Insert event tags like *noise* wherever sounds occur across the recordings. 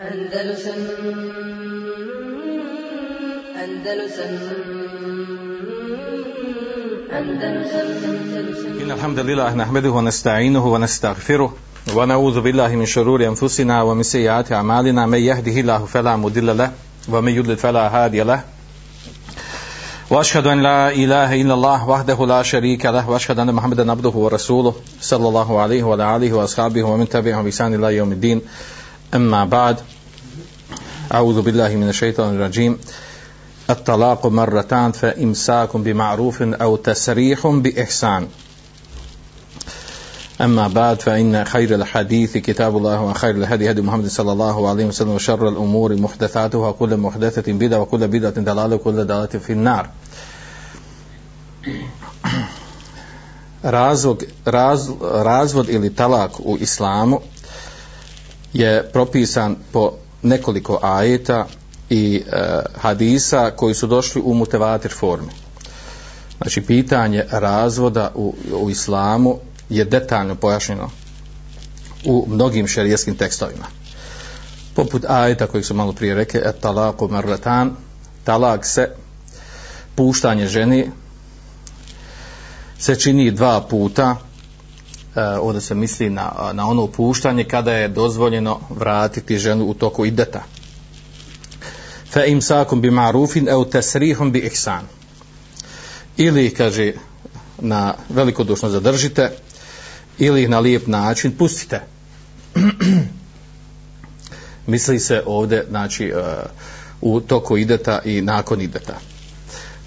أندلسن أندلسن أندلسن إن الحمد لله نحمده ونستعينه ونستغفره ونعوذ بالله من شرور أنفسنا ومن سيئات أعمالنا من يهده الله فلا مضل له ومن يضلل فلا هادي له واشهد ان لا اله الا الله وحده لا شريك له واشهد ان محمدا عبده ورسوله صلى الله عليه وعلى اله واصحابه ومن تبعهم بإحسان الى يوم الدين أما بعد أعوذ بالله من الشيطان الرجيم الطلاق مرتان فإمساك بمعروف أو تسريح بإحسان أما بعد فإن خير الحديث كتاب الله وخير الهدي هدي محمد صلى الله عليه وسلم وشر الأمور محدثاتها وكل محدثة بدعة وكل بدعة دلالة وكل دلالة في النار razvod, raz, razvod ili talak u islamu je propisan po nekoliko ajeta i e, hadisa koji su došli u mutevatir formi. Znači, pitanje razvoda u, u islamu je detaljno pojašnjeno u mnogim šerijeskim tekstovima. Poput ajeta kojeg su malo prije reke, et talaku marletan, talak se, puštanje ženi, se čini dva puta, Eh, ovdje se misli na, na ono puštanje kada je dozvoljeno vratiti ženu u toku ideta. Fa imsakum bi ma'rufin au tasrihum bi ihsan. Ili kaže na velikodušno zadržite ili na lijep način pustite. *clears throat* Misli se ovdje znači uh, u toku ideta i nakon ideta.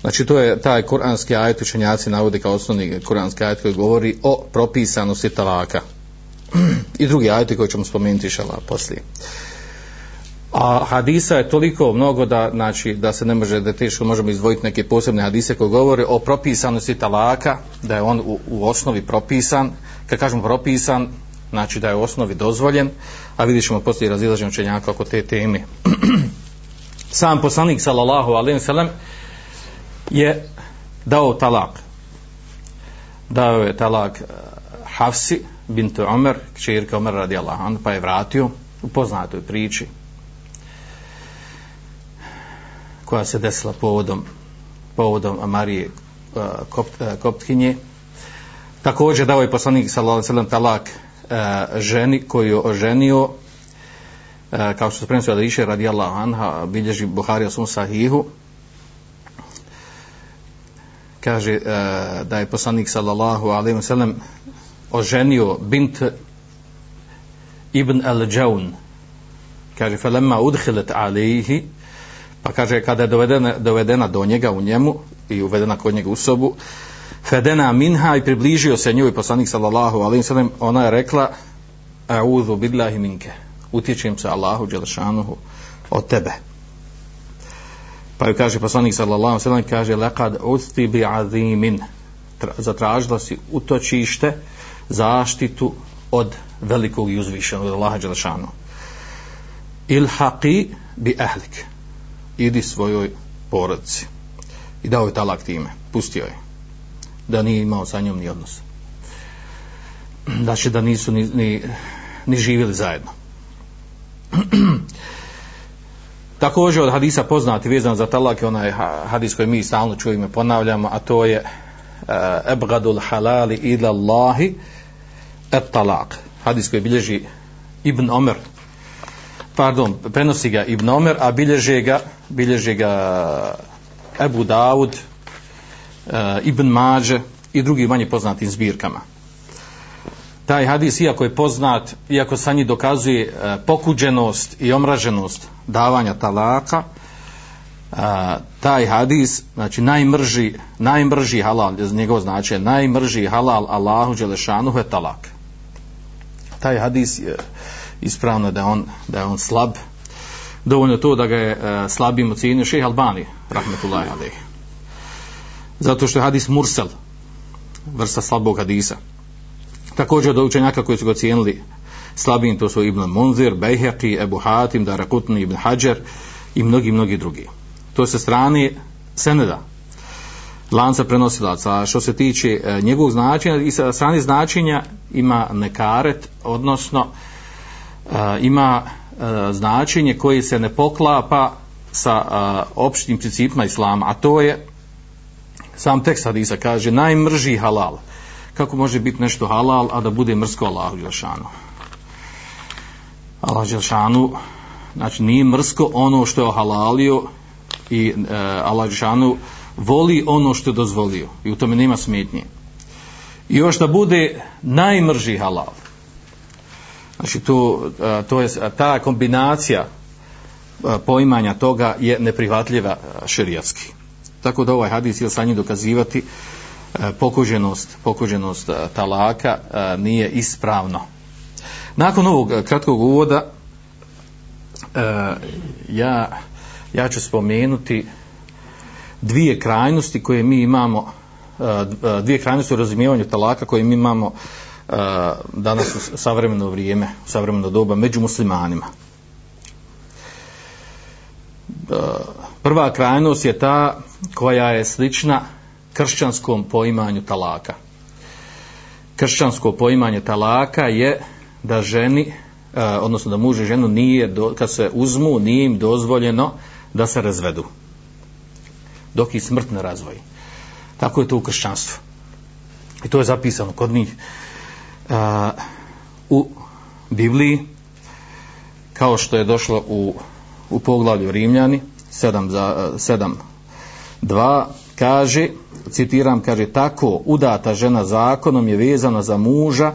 Znači to je taj kuranski ajet učenjaci navode kao osnovni kuranski ajet koji govori o propisanosti talaka. *clears throat* I drugi ajeti koji ćemo spomenuti šala poslije. A hadisa je toliko mnogo da, znači, da se ne može, da teško možemo izdvojiti neke posebne hadise koji govore o propisanosti talaka, da je on u, u osnovi propisan, kad kažemo propisan, znači da je u osnovi dozvoljen, a vidjet ćemo poslije razilaženje učenjaka oko te teme. *clears throat* Sam poslanik, sallallahu alaihi wa sallam, je dao talak. Dao je talak eh, Hafsi bintu Omer, kćerka Omer radijallahu Allah pa je vratio u poznatoj priči koja se desila povodom povodom Marije eh, kopt, eh, Koptkinje. Također dao je poslanik sallallahu alejhi ve sellem talak ženi koju je oženio kao što se prenosio da iše radijallahu anha bilježi Buhari u sahihu kaže uh, da je poslanik sallallahu alejhi ve sellem oženio bint ibn al-Jawn kaže falamma udkhilat alayhi pa kaže kada je dovedena, dovedena do njega u njemu i uvedena kod njega u sobu fedena minha i približio se njoj poslanik sallallahu alejhi ve sellem ona je rekla a'udhu billahi minke utječem se Allahu dželešanuhu od tebe pa joj kaže poslanik sallallahu alejhi ve sellem kaže laqad usti bi azimin. Zatražila si utočište zaštitu od velikog i uzvišenog od Allaha dželešanuhu ilhaqi bi ahlik. Idi svojoj porodici. I dao je talak time. Pustio je. Da nije imao sa njom ni odnos. Znači da nisu ni, ni, ni živjeli zajedno. *clears throat* također od hadisa poznati vezan za talak je onaj hadis koji mi stalno čujemo ponavljamo a to je eh, ebgadul halali ila Allahi et talak hadis koji bilježi Ibn Omer pardon, prenosi ga Ibn Omer, a bilježe ga, bilježe ga eh, Ebu Daud, eh, Ibn Mađe i drugi manje poznatim zbirkama. Taj hadis, iako je poznat, iako sa njih dokazuje e, pokuđenost i omraženost davanja talaka, e, taj hadis, znači najmrži, najmrži halal, njegov znači najmrži halal Allahu Đelešanuhu je talak. Taj hadis je, ispravno da on da je on slab. Dovoljno to da ga je e, slabim ocjenio šejh Albani rahmetullahi alejhi zato što je hadis mursel vrsta slabog hadisa također od učenjaka koji su ga cijenili slabim to su Ibn Munzir, Bejheqi, Ebu Hatim, Darakutni, Ibn Hajar i mnogi, mnogi drugi to se strane seneda lanca prenosilaca a što se tiče e, njegovog značenja i sa strane značenja ima nekaret odnosno e, ima e, značenje koje se ne poklapa sa opštim principima islama, a to je sam tekst hadisa kaže najmrži halal. Kako može biti nešto halal, a da bude mrsko Allahu Đelšanu? Allah Đelšanu, znači nije mrsko ono što je halalio i e, Allah Đelšanu voli ono što je dozvolio i u tome nema smetnje. I još da bude najmrži halal. Znači to, e, to je ta kombinacija e, poimanja toga je neprihvatljiva širijatski. šerijatski. Tako da ovaj hadis je sa njim dokazivati E, pokuđenost, pokuđenost e, talaka e, nije ispravno. Nakon ovog kratkog uvoda ja, ja ću spomenuti dvije krajnosti koje mi imamo dvije krajnosti u razumijevanju talaka koje mi imamo danas u savremeno vrijeme, u savremeno doba među muslimanima. Prva krajnost je ta koja je slična kršćanskom poimanju talaka. Kršćansko poimanje talaka je da ženi, e, odnosno da muž i ženu nije, kad se uzmu, nije im dozvoljeno da se razvedu. Dok i smrt ne razvoji. Tako je to u kršćanstvu. I to je zapisano kod njih uh, u Bibliji kao što je došlo u, u poglavlju Rimljani 7 za e, 7 2 kaže citiram kaže tako udata žena zakonom je vezana za muža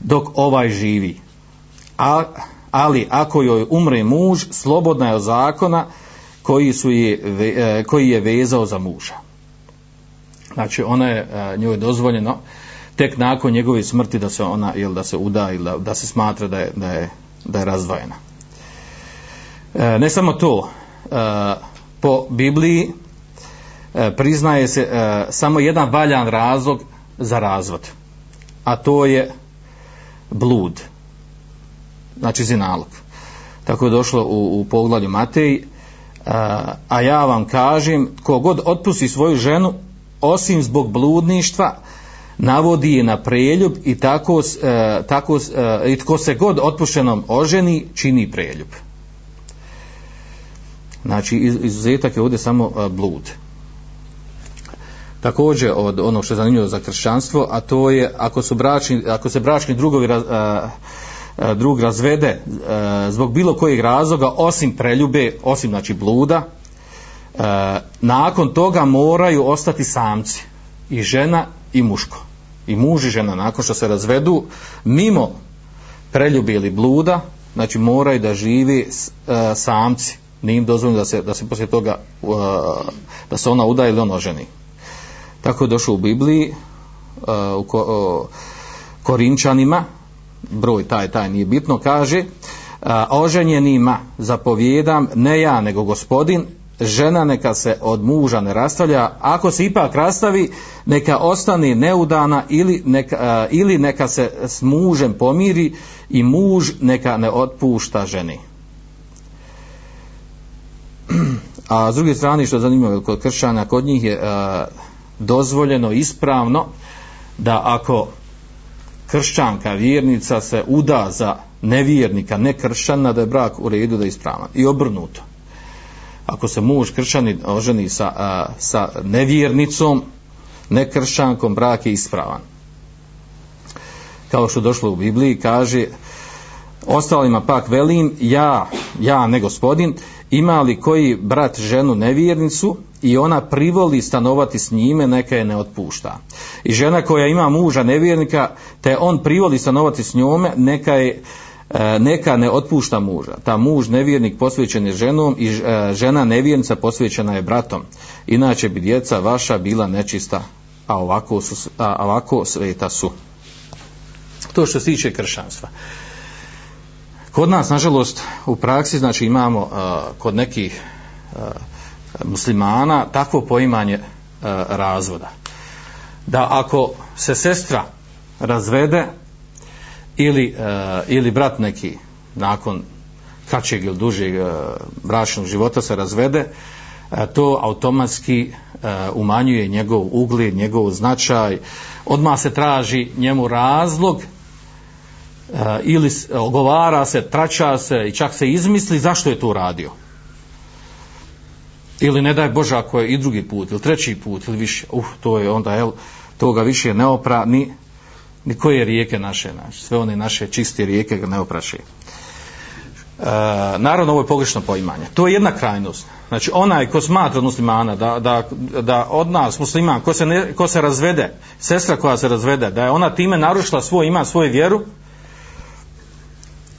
dok ovaj živi A, ali ako joj umre muž slobodna je od zakona koji, su je, e, koji je vezao za muža znači ona je e, njoj njoj dozvoljeno tek nakon njegove smrti da se ona jel da se uda ili da, da se smatra da je, da je, da je razdvojena. E, ne samo to, e, po Bibliji E, priznaje se e, samo jedan valjan razlog za razvod, a to je blud, znači zinalog. Tako je došlo u, u poglavlju Mateji, e, a ja vam kažem, kogod otpusti svoju ženu, osim zbog bludništva, navodi je na preljub i tako, e, tako e, i tko se god otpušenom oženi čini preljub znači izuzetak je ovdje samo e, blud također od onog što je zanimljivo za kršćanstvo a to je ako, su bračni, ako se bračni drugovi raz, a, a, drug razvede a, zbog bilo kojeg razloga osim preljube osim znači bluda a, nakon toga moraju ostati samci i žena i muško. I muž i žena nakon što se razvedu mimo preljube ili bluda, znači moraju da živi samci. Nije im dozvoljeno da se, da se poslije toga uh, da se ona uda ili on oženi. Tako je došlo u Bibliji e, u Korinčanima broj taj taj nije bitno kaže e, oženjenima zapovjedam ne ja nego gospodin žena neka se od muža ne rastavlja, ako se ipak rastavi, neka ostane neudana ili neka, e, ili neka se s mužem pomiri i muž neka ne otpušta ženi. *clears throat* A s druge strane, što je zanimljivo kod kršćana, kod njih je uh, dozvoljeno ispravno da ako kršćanka, vjernica se uda za nevjernika, ne kršćana, da je brak u redu da je ispravan. I obrnuto ako se muž kršćani oženi sa, a, sa nevjernicom, nekršćankom, brak je ispravan. Kao što došlo u Bibliji, kaže, ostalima pak velim, ja, ja ne gospodin, ima li koji brat ženu nevjernicu i ona privoli stanovati s njime, neka je ne otpušta. I žena koja ima muža nevjernika, te on privoli stanovati s njome, neka je e, neka ne otpušta muža. Ta muž nevjernik posvećen je ženom i e, žena nevjernica posvećena je bratom. Inače bi djeca vaša bila nečista, a ovako, su, a ovako sveta su. To što se tiče kršanstva. Kod nas, nažalost, u praksi, znači imamo uh, kod nekih uh, muslimana takvo poimanje uh, razvoda. Da ako se sestra razvede, ili, uh, ili brat neki nakon kraćeg ili dužeg uh, bračnog života se razvede, to automatski uh, umanjuje njegov ugled, njegov značaj, odmah se traži njemu razlog Eh, ili ogovara se, trača se i čak se izmisli zašto je to uradio. Ili ne daj Bože ako je i drugi put, ili treći put, ili više, uh, to je onda, jel, toga više ne opra ni, ni koje rijeke naše, naše, sve one naše čiste rijeke ga ne opraše. E, naravno ovo je pogrešno poimanje. To je jedna krajnost. Znači onaj ko smatra od muslimana da, da, da od nas musliman ko se, ne, ko se razvede, sestra koja se razvede, da je ona time narušila svoj ima svoju vjeru,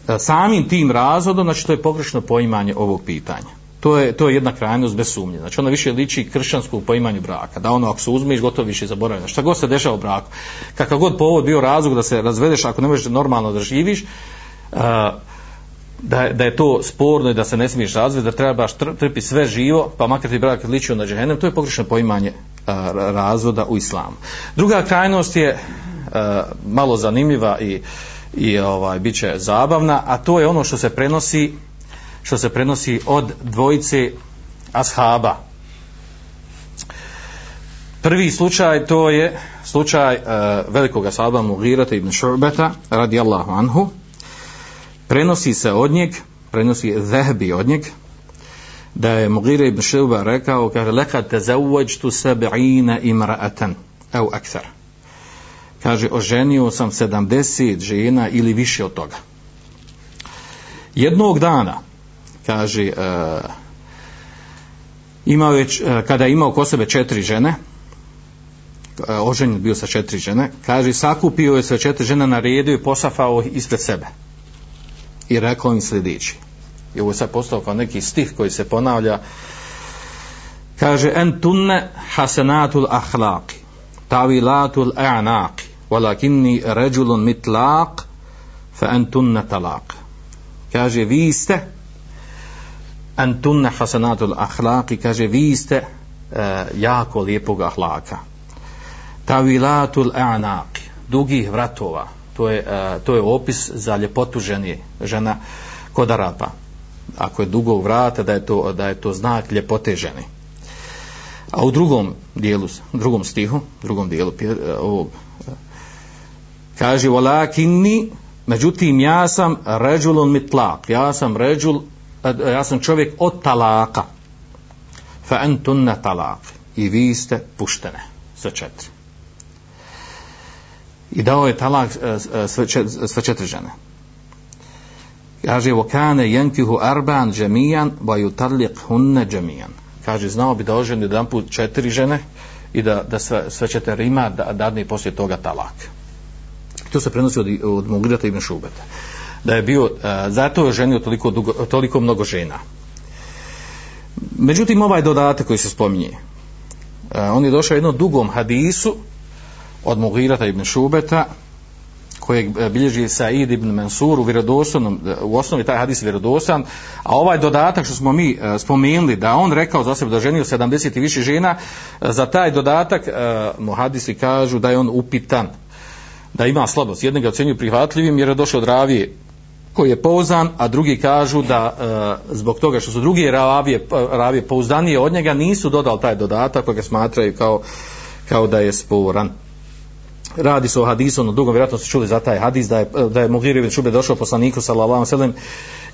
E, samim tim razvodom, znači to je pogrešno poimanje ovog pitanja. To je, to je jedna krajnost bez sumnje. Znači ona više liči kršćanskom poimanju braka. Da ono ako se uzmeš gotovo više zaboravljeno. Šta god se dešava u braku. Kakav god povod bio razlog da se razvedeš ako ne možeš normalno da živiš, uh, da, da je to sporno i da se ne smiješ razvesti, da trebaš trpi sve živo, pa makar ti brak ličio na džehennem, to je pogrešno poimanje a, razvoda u islamu. Druga krajnost je a, malo zanimljiva i, i ovaj bit će zabavna, a to je ono što se prenosi što se prenosi od dvojice ashaba. Prvi slučaj to je slučaj e, uh, velikog ashaba Mugirata ibn Šurbeta radijallahu anhu prenosi se od njeg, prenosi Zehbi od njeg, da je Mughira ibn Šuba rekao, kaže, lekad te zauvađtu sebe'ina imra'atan, au aksara Kaže, oženio sam 70 žena ili više od toga. Jednog dana, kaže, uh, imao je, uh, kada je imao ko sebe četiri žene, uh, oženjen bio sa četiri žene, kaže, sakupio je sve četiri žene, naredio i posafao ih ispred sebe i rekao im sljedeći. I ovo je sad postao kao neki stih koji se ponavlja. Kaže, en tunne hasenatul ahlaki, tavilatul a'naki, walakinni ređulun mitlaq, fa antunna talaq. Kaže, vi ste, antunna hasanatul hasenatul ahlaki, kaže, vi ste uh, jako lijepog ahlaka. Tavilatul a'naqi, dugih vratova, to je, uh, to je opis za ljepotu ženi, žena kod Arapa. Ako je dugog vrata, da je to, da je to znak ljepote žene. A u drugom dijelu, drugom stihu, drugom dijelu e, ovog, eh, kaže walakinni međutim ja sam ređulun mitlaq, ja sam ređul ja sam čovjek od talaka fa antunna talaq. i vi ste puštene sa četiri. I dao je talak e, e, sve četiri žene. Kaže wakane yankihu arban jamian wa yutalliq hunna jamian. Kaže znao bi da oženi jedan put četiri žene i da, da sve, sve četiri ima da, da dadne poslije toga talak To se prenosi od, od Mugirata ibn Šubeta. Da je bio, a, zato je ženio toliko, dugo, toliko mnogo žena. Međutim, ovaj dodatak koji se spominje, a, on je došao jednom dugom hadisu od Mugirata ibn Šubeta kojeg e, bilježi Said ibn Mansur u vjerodostojnom e, u osnovi taj hadis je a ovaj dodatak što smo mi e, spomenuli da on rekao za sebe da ženio 70 i više žena e, za taj dodatak e, mu hadisi kažu da je on upitan da ima slabost. Jedni ga ocenjuju prihvatljivim jer je došao od ravije koji je pouzdan, a drugi kažu da e, zbog toga što su drugi ravije, e, ravije pouzdanije od njega nisu dodali taj dodatak koji ga smatraju kao, kao da je sporan. Radi se o hadisu, no dugo vjerojatno ste čuli za taj hadis da je, da je Mugir ibn Šube došao poslaniku sallallahu alejhi ve sellem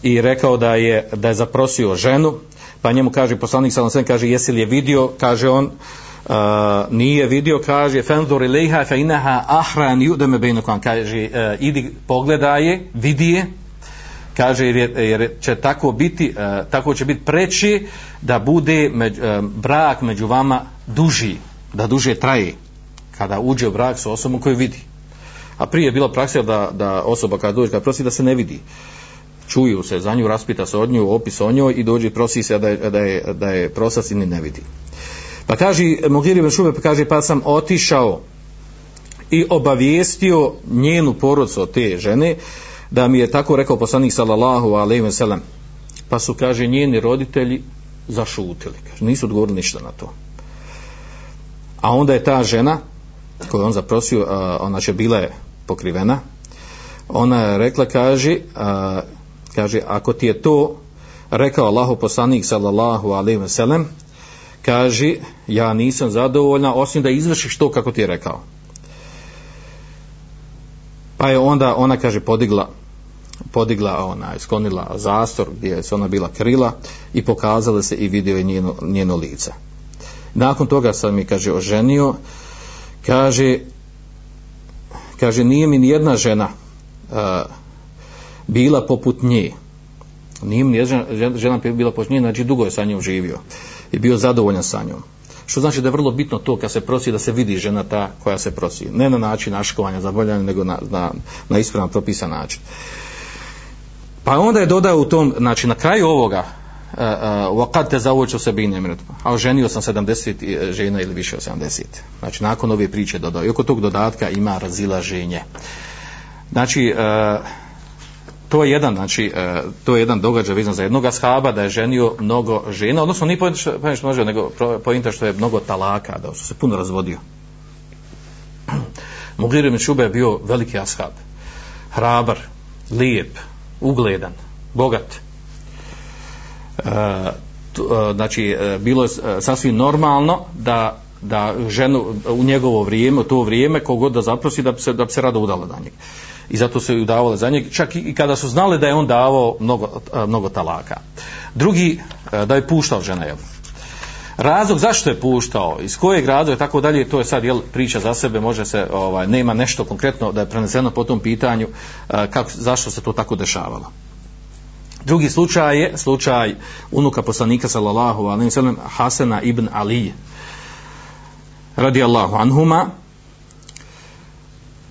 i rekao da je da je zaprosio ženu, pa njemu kaže poslanik sallallahu alejhi ve sellem kaže jesi li je vidio, kaže on Uh, nije vidio, kaže fenzur ilaiha fa inaha ahran yudame bainakum kaže uh, idi pogledaj je, vidi je kaže jer, je, jer će tako biti uh, tako će biti preći da bude među, uh, brak među vama duži da duže traje kada uđe u brak sa osobom koju vidi. A prije je bila praksa da, da osoba kada dođe, kada prosi da se ne vidi. Čuju se za nju, raspita se od nju, opis o njoj i dođe i prosi se da je, da je, da je prosac i ne vidi. Pa kaže, Mugir ibn Šube pa kaže, pa sam otišao i obavijestio njenu porodcu od te žene, da mi je tako rekao poslanik sallallahu alejhi ve sellem. Pa su kaže njeni roditelji zašutili, kaže, nisu odgovorili ništa na to. A onda je ta žena koju on zaprosio, ona će bila je pokrivena, ona je rekla, kaže, a, kaže, ako ti je to rekao Allahu poslanik sallallahu alejhi ve sellem, kaže, ja nisam zadovoljna osim da izvršiš to kako ti je rekao. Pa je onda ona kaže podigla podigla ona sklonila zastor gdje je se ona bila krila i pokazala se i vidio je njeno, njeno lice. Nakon toga sam mi kaže oženio. Kaže kaže nije mi nijedna žena uh, bila poput nje. Nije mi nijedna žena, žena bila poput nje znači dugo je sa njom živio i bio zadovoljan sa njom što znači da je vrlo bitno to kad se prosi da se vidi žena ta koja se prosi ne na način naškovanja zaboljanja nego na, na, na ispravan propisan način pa onda je dodao u tom znači na kraju ovoga وقد تزوجت سبعين امرأة a oženio sam 70 žena ili više od 70 znači nakon ove priče dodao i oko tog dodatka ima razilaženje znači uh, to je jedan znači e, to je jedan događaj vezan za jednog ashaba da je ženio mnogo žena odnosno ni pojenta što, pojenta može nego pojenta što je mnogo talaka da se puno razvodio. *clears throat* Mugir ibn Šube je bio veliki ashab. Hrabar lijep ugledan bogat. E, e znači e, bilo je e, sasvim normalno da da ženu u njegovo vrijeme, u to vrijeme, kogod da zaprosi da bi se, da bi se rado udala na njega. I zato su ju davale za njeg, čak i kada su znali da je on davao mnogo, mnogo talaka. Drugi, e, da je puštao žena, jel? Razlog zašto je puštao, iz kojeg razloga i tako dalje, to je sad jel, priča za sebe, može se, ovaj, nema nešto konkretno da je preneseno po tom pitanju, e, kako, zašto se to tako dešavalo. Drugi slučaj je slučaj unuka poslanika sallallahu alejhi ve sellem Hasana ibn Ali radijallahu anhuma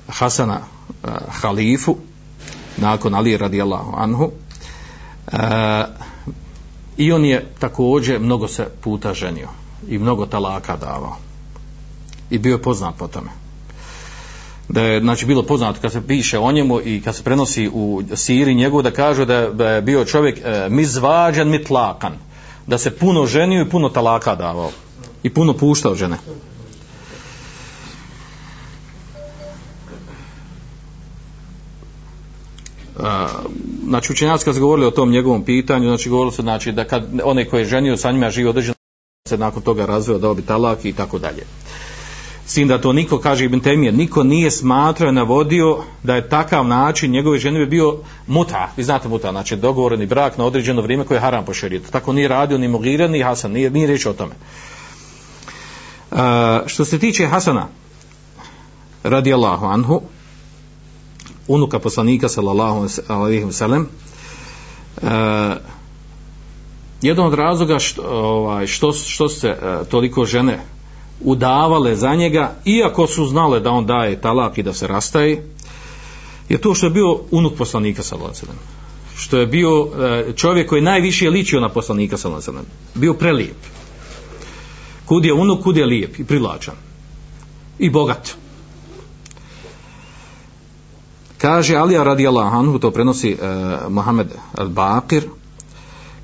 Hasana uh, halifu nakon Ali radijallahu anhu. Uh, i on je također mnogo se puta ženio i mnogo talaka davao. I bio je poznat po tome. Da je znači bilo poznato kad se piše o njemu i kad se prenosi u Siri njegov da kaže da, da je bio čovjek eh, e, mizvađan mitlakan da se puno ženio i puno talaka davao. I puno puštao žene. Znači učenjaci kad se govorili o tom njegovom pitanju, znači govorili se znači, da kad one koje je ženio sa njima živi određeno se nakon toga razveo da bi talak i tako dalje. Sin da to niko, kaže Ibn Temije, niko nije smatrao navodio da je takav način njegove žene bi bio muta. Vi znate muta, znači dogovoreni brak na određeno vrijeme koje je haram po šerijetu. Tako nije radio ni Mugira, ni Hasan, nije, nije riječ o tome. Uh, što se tiče Hasana, radi Allahu anhu, unuka poslanika, sallallahu alaihi ve sellem jedan od razloga što, ovaj, što, što se uh, toliko žene udavale za njega, iako su znale da on daje talak i da se rastaje, je to što je bio unuk poslanika sallallahu Lazarom. Što je bio e, čovjek koji najviše ličio na poslanika sallallahu Lazarom. Bio prelijep. Kud je unuk, kud je lijep i prilačan. I bogat. Kaže Alija radijallahu anhu, to prenosi uh, Mohamed al-Bakir,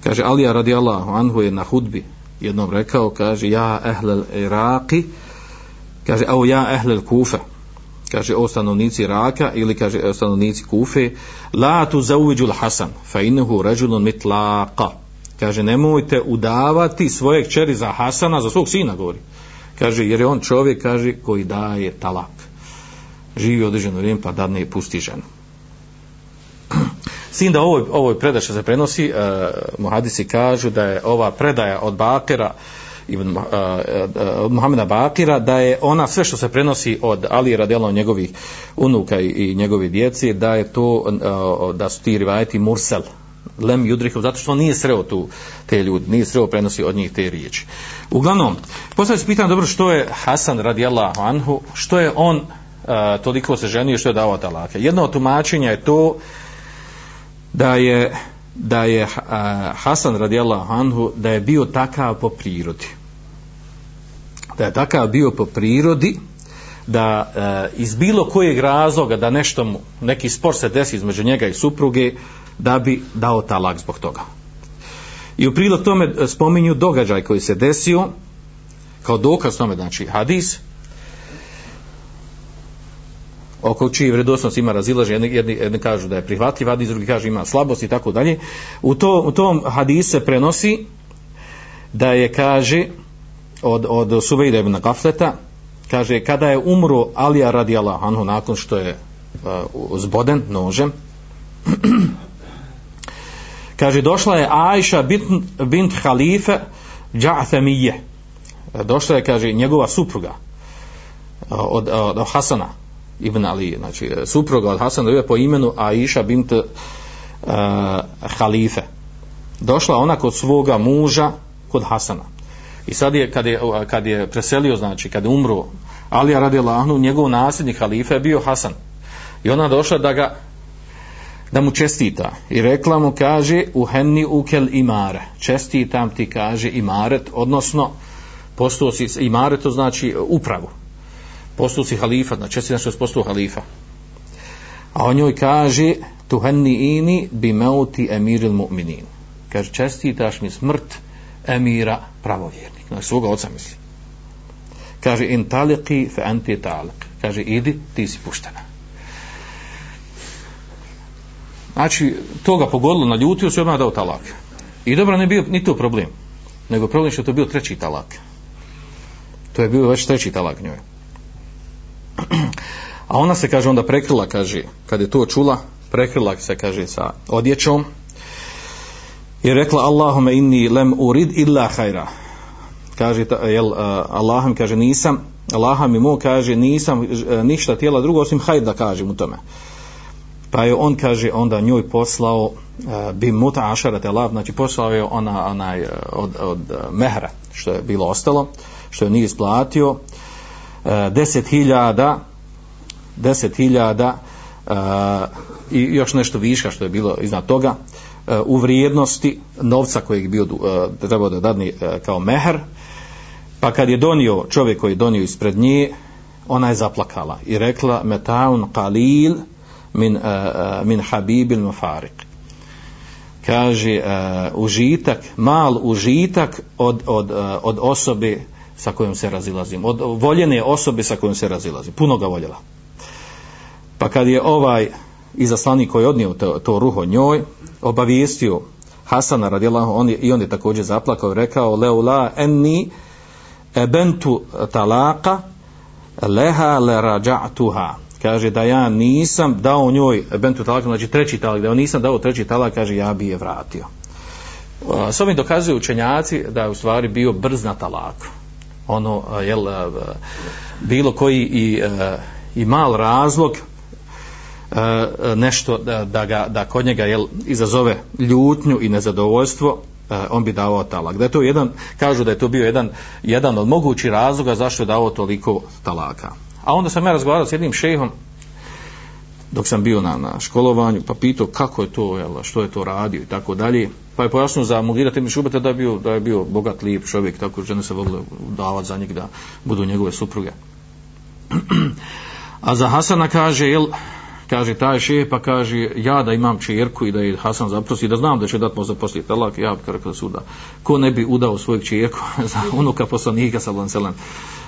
kaže Alija radijallahu anhu je na hudbi jednom rekao, kaže, ja ehlel Iraki, kaže, au ja ehlel Kufa, kaže, o stanovnici Iraka, ili kaže, o stanovnici Kufe, la tu zauviđul Hasan, fa innehu ređulun mitlaqa, kaže, nemojte udavati svoje kćeri za Hasana, za svog sina, govori, kaže, jer je on čovjek, kaže, koji daje talak, živi određeno vrijeme, pa dadne i pusti ženu. *clears throat* Sin da ovoj, ovoj predaši se prenosi, uh, muhadisi kažu da je ova predaja od Bakira, Ibn, e, e, uh, uh, Muhameda Bakira, da je ona sve što se prenosi od Ali radela njegovih unuka i, i njegovi djeci, da je to, uh, da su ti rivajeti Mursel, Lem Judrihov, zato što on nije sreo tu te ljudi, nije sreo prenosi od njih te riječi. Uglavnom, postavljaju se pitanje dobro što je Hasan radijallahu anhu, što je on toliko se ženio, što je dao talake. Jedno od tumačenja je to da je da je a, Hasan radijallahu anhu da je bio takav po prirodi da je takav bio po prirodi da e, iz bilo kojeg razloga da nešto mu, neki spor se desi između njega i supruge da bi dao talak zbog toga i u prilog tome e, spominju događaj koji se desio kao dokaz tome znači hadis oko čiji vredosnost ima razilaže, jedni, jedni, jedni kažu da je prihvatljiv hadis, drugi kažu ima slabost i tako dalje. U, to, u tom hadisu se prenosi da je, kaže, od, od Suvejda ibn Gafleta, kaže, kada je umro Alija radi anhu nakon što je uh, zboden nožem *clears throat* kaže došla je Ajša bint, bint halife Dža'thamije došla je kaže njegova supruga uh, od, od, od Hasana ibn Ali znači e, supruga od Hasana je po imenu Aisha bint e, uh, halife došla ona kod svoga muža kod Hasana. I sad je kad je, kad je preselio znači kad je umro Alija radi Allahnu njegov nasljednik halife je bio Hasan. I ona došla da ga da mu čestita. I rekla mu kaže u henni ukel imare. Čestitam ti kaže imaret odnosno postao si to znači upravu postao si halifa znači čestitam što je postao halifa. A on njoj kaže tuhenni ini bi meuti emiril mu'minin. Kaže čestitaš mi smrt emira pravovjernik znači svoga oca misli. Kaže in taliki fe anti talik kaže idi ti si puštena. Znači to ga pogodilo na ljutio se odmah dao talak. I dobro ne bio ni to problem nego problem što to bio treći talak. To je bio već treći talak njoj a ona se kaže onda prekrila kaže kad je to čula prekrila se kaže sa odjećom i rekla Allahume inni lem urid illa hajra kaže jel, uh, Allahom kaže nisam Allahom mi mu kaže nisam uh, ništa tijela drugo osim hajr da kažem u tome. Pa je on kaže onda njoj poslao uh, bi muta ašara te znači poslao je ona onaj e, od, od uh, mehra što je bilo ostalo što je nije isplatio. uh, E, deset hiljada deset hiljada uh, i još nešto viška što je bilo iznad toga e, u vrijednosti novca kojeg je bio trebao da dadni kao meher pa kad je donio čovjek koji je donio ispred nje ona je zaplakala i rekla metaun qalil min, uh, min habibil mufarik kaže uh, užitak mal užitak od, od, uh, od osobe sa kojom se razilazim od voljene osobe sa kojom se razilazim puno ga voljela. Pa kad je ovaj izaslanik koji je odnio to, to ruho njoj obavijestio Hasana radijallahu on je, i on je također zaplakao i rekao leula enni ebentu talaka leha le rađa'tuha. Kaže da ja nisam dao njoj ebentu talaka znači treći talak da ja nisam dao treći talak kaže ja bi je vratio. S ovim dokazuju učenjaci da je u stvari bio brz na talaku ono jel bilo koji i, i mal razlog nešto da, da, ga, da kod njega jel, izazove ljutnju i nezadovoljstvo on bi davao talak. Da je to jedan, kažu da je to bio jedan, jedan od mogućih razloga zašto je davao toliko talaka. A onda sam ja razgovarao s jednim šehom dok sam bio na, na školovanju, pa pitao kako je to, jel, što je to radio i tako dalje. Pa je pojasnio za Mugira Temi Šubeta da je bio, da je bio bogat, lijep čovjek, tako žene se vodile davati za njeg da budu njegove supruge. *clears throat* A za Hasana kaže, jel, kaže taj šeh pa kaže ja da imam čerku i da je Hasan zaprosi da znam da će dat možda poslije talak ja bih rekao suda ko ne bi udao svojeg čerku *laughs* za unuka poslanika sa alejhi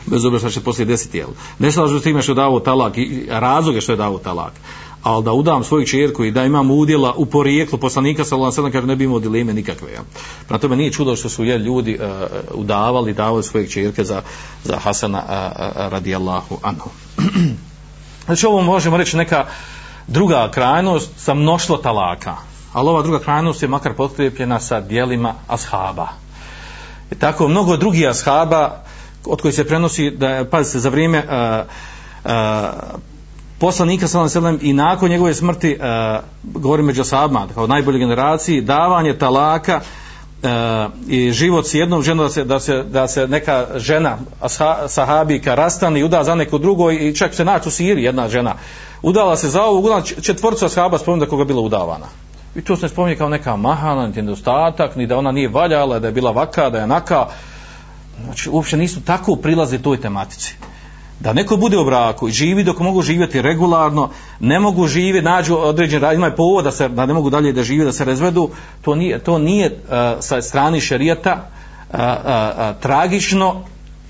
bez obzira što će poslije desiti jel? Ne slažu s time što je dao talak i razloge što je dao talak ali da udam svoju čerku i da imam udjela u porijeklu poslanika sallallahu alejhi kaže ne bi imao dileme nikakve ja prema tome nije čudo što su je ljudi uh, udavali davali svoje čerke za za Hasana uh, uh, radijallahu anhu. *clears throat* Znači ovo možemo reći neka druga krajnost sa mnoštvo talaka. Ali ova druga krajnost je makar potkrijepljena sa dijelima ashaba. I tako mnogo drugih ashaba od kojih se prenosi da pazite za vrijeme uh, uh, poslanika sallallahu alejhi i nakon njegove smrti uh, govorim među ashabima kao najbolje generaciji davanje talaka uh, Eh, i život s jednom ženom da se, da se, da se neka žena sahabika rastani i uda za neko drugo i čak se naći u Siriji jedna žena. Udala se za ovog udala četvorca sahaba spomenu da koga bila udavana. I to se ne spominje kao neka mahana niti nedostatak ni da ona nije valjala da je bila vaka da je naka znači uopće nisu tako prilazi toj tematici da neko bude u braku i živi dok mogu živjeti regularno, ne mogu živjeti, nađu određen rad, imaju povod da, se, da ne mogu dalje da žive, da se razvedu, to nije, to nije uh, sa strani šerijata uh, uh, uh, tragično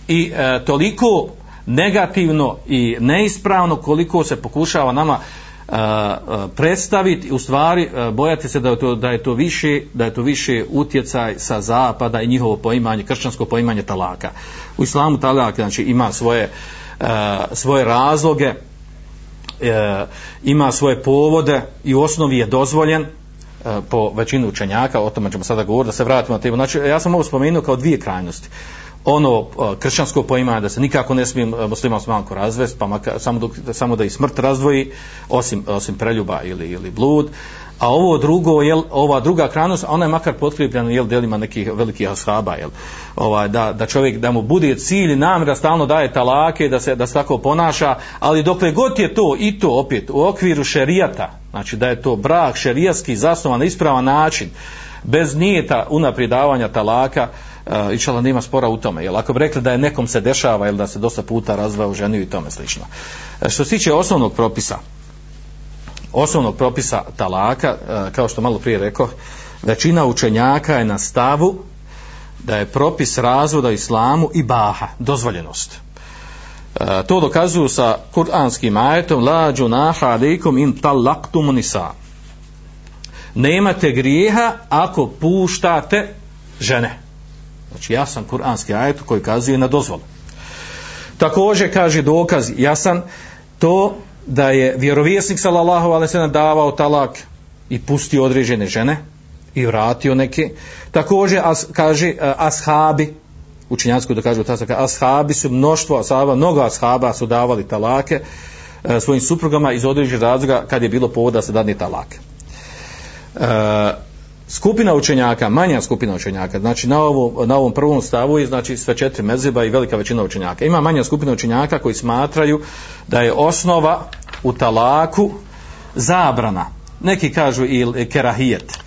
i uh, toliko negativno i neispravno koliko se pokušava nama e, uh, predstaviti u stvari uh, bojati se da je, to, da je to više da je to više utjecaj sa zapada i njihovo poimanje kršćansko poimanje talaka. U islamu talak znači ima svoje uh, E, svoje razloge e, ima svoje povode i u osnovi je dozvoljen e, po većinu učenjaka, o tome ćemo sada govoriti, da se vratimo na temu. Znači, ja sam ovo spomenuo kao dvije krajnosti. Ono e, kršćansko poimanje da se nikako ne smije e, musliman smanko razvest, pa maka, samo, dok, samo da i smrt razdvoji, osim, osim preljuba ili, ili blud, a ovo drugo jel ova druga krajnost ona je makar potkrepljena jel delima nekih velikih ashaba jel. Ovaj da da čovjek da mu bude cilj namjera stalno daje talake da se da se tako ponaša ali dokle god je to i to opet u okviru šerijata znači da je to brak šerijatski zasnovan na ispravan način bez nijeta unapridavanja talaka e, uh, inšala nema spora u tome jel. Ako bi rekli da je nekom se dešava ili da se dosta puta razveo ženiju i tome slično. E, što se tiče osnovnog propisa osnovnog propisa talaka, e, kao što malo prije rekao, većina učenjaka je na stavu da je propis razvoda islamu i baha, dozvoljenost. E, to dokazuju sa kuranskim ajetom la junaha alikum in talaktum nisa. Nemate grijeha ako puštate žene. Znači jasan kuranski ajet koji kazuje na dozvolu. Također kaže dokaz jasan to da je vjerovjesnik sallallahu alejhi ve sellem davao talak i pustio određene žene i vratio neke također as, kaže e, ashabi učinjansko da kažu tasaka ashabi su mnoštvo ashaba mnogo ashaba su davali talake e, svojim suprugama iz određenih razloga kad je bilo povoda da se dadne talake. uh, skupina učenjaka, manja skupina učenjaka, znači na, ovo, na ovom prvom stavu je znači sve četiri mezeba i velika većina učenjaka. Ima manja skupina učenjaka koji smatraju da je osnova u talaku zabrana. Neki kažu i kerahijet.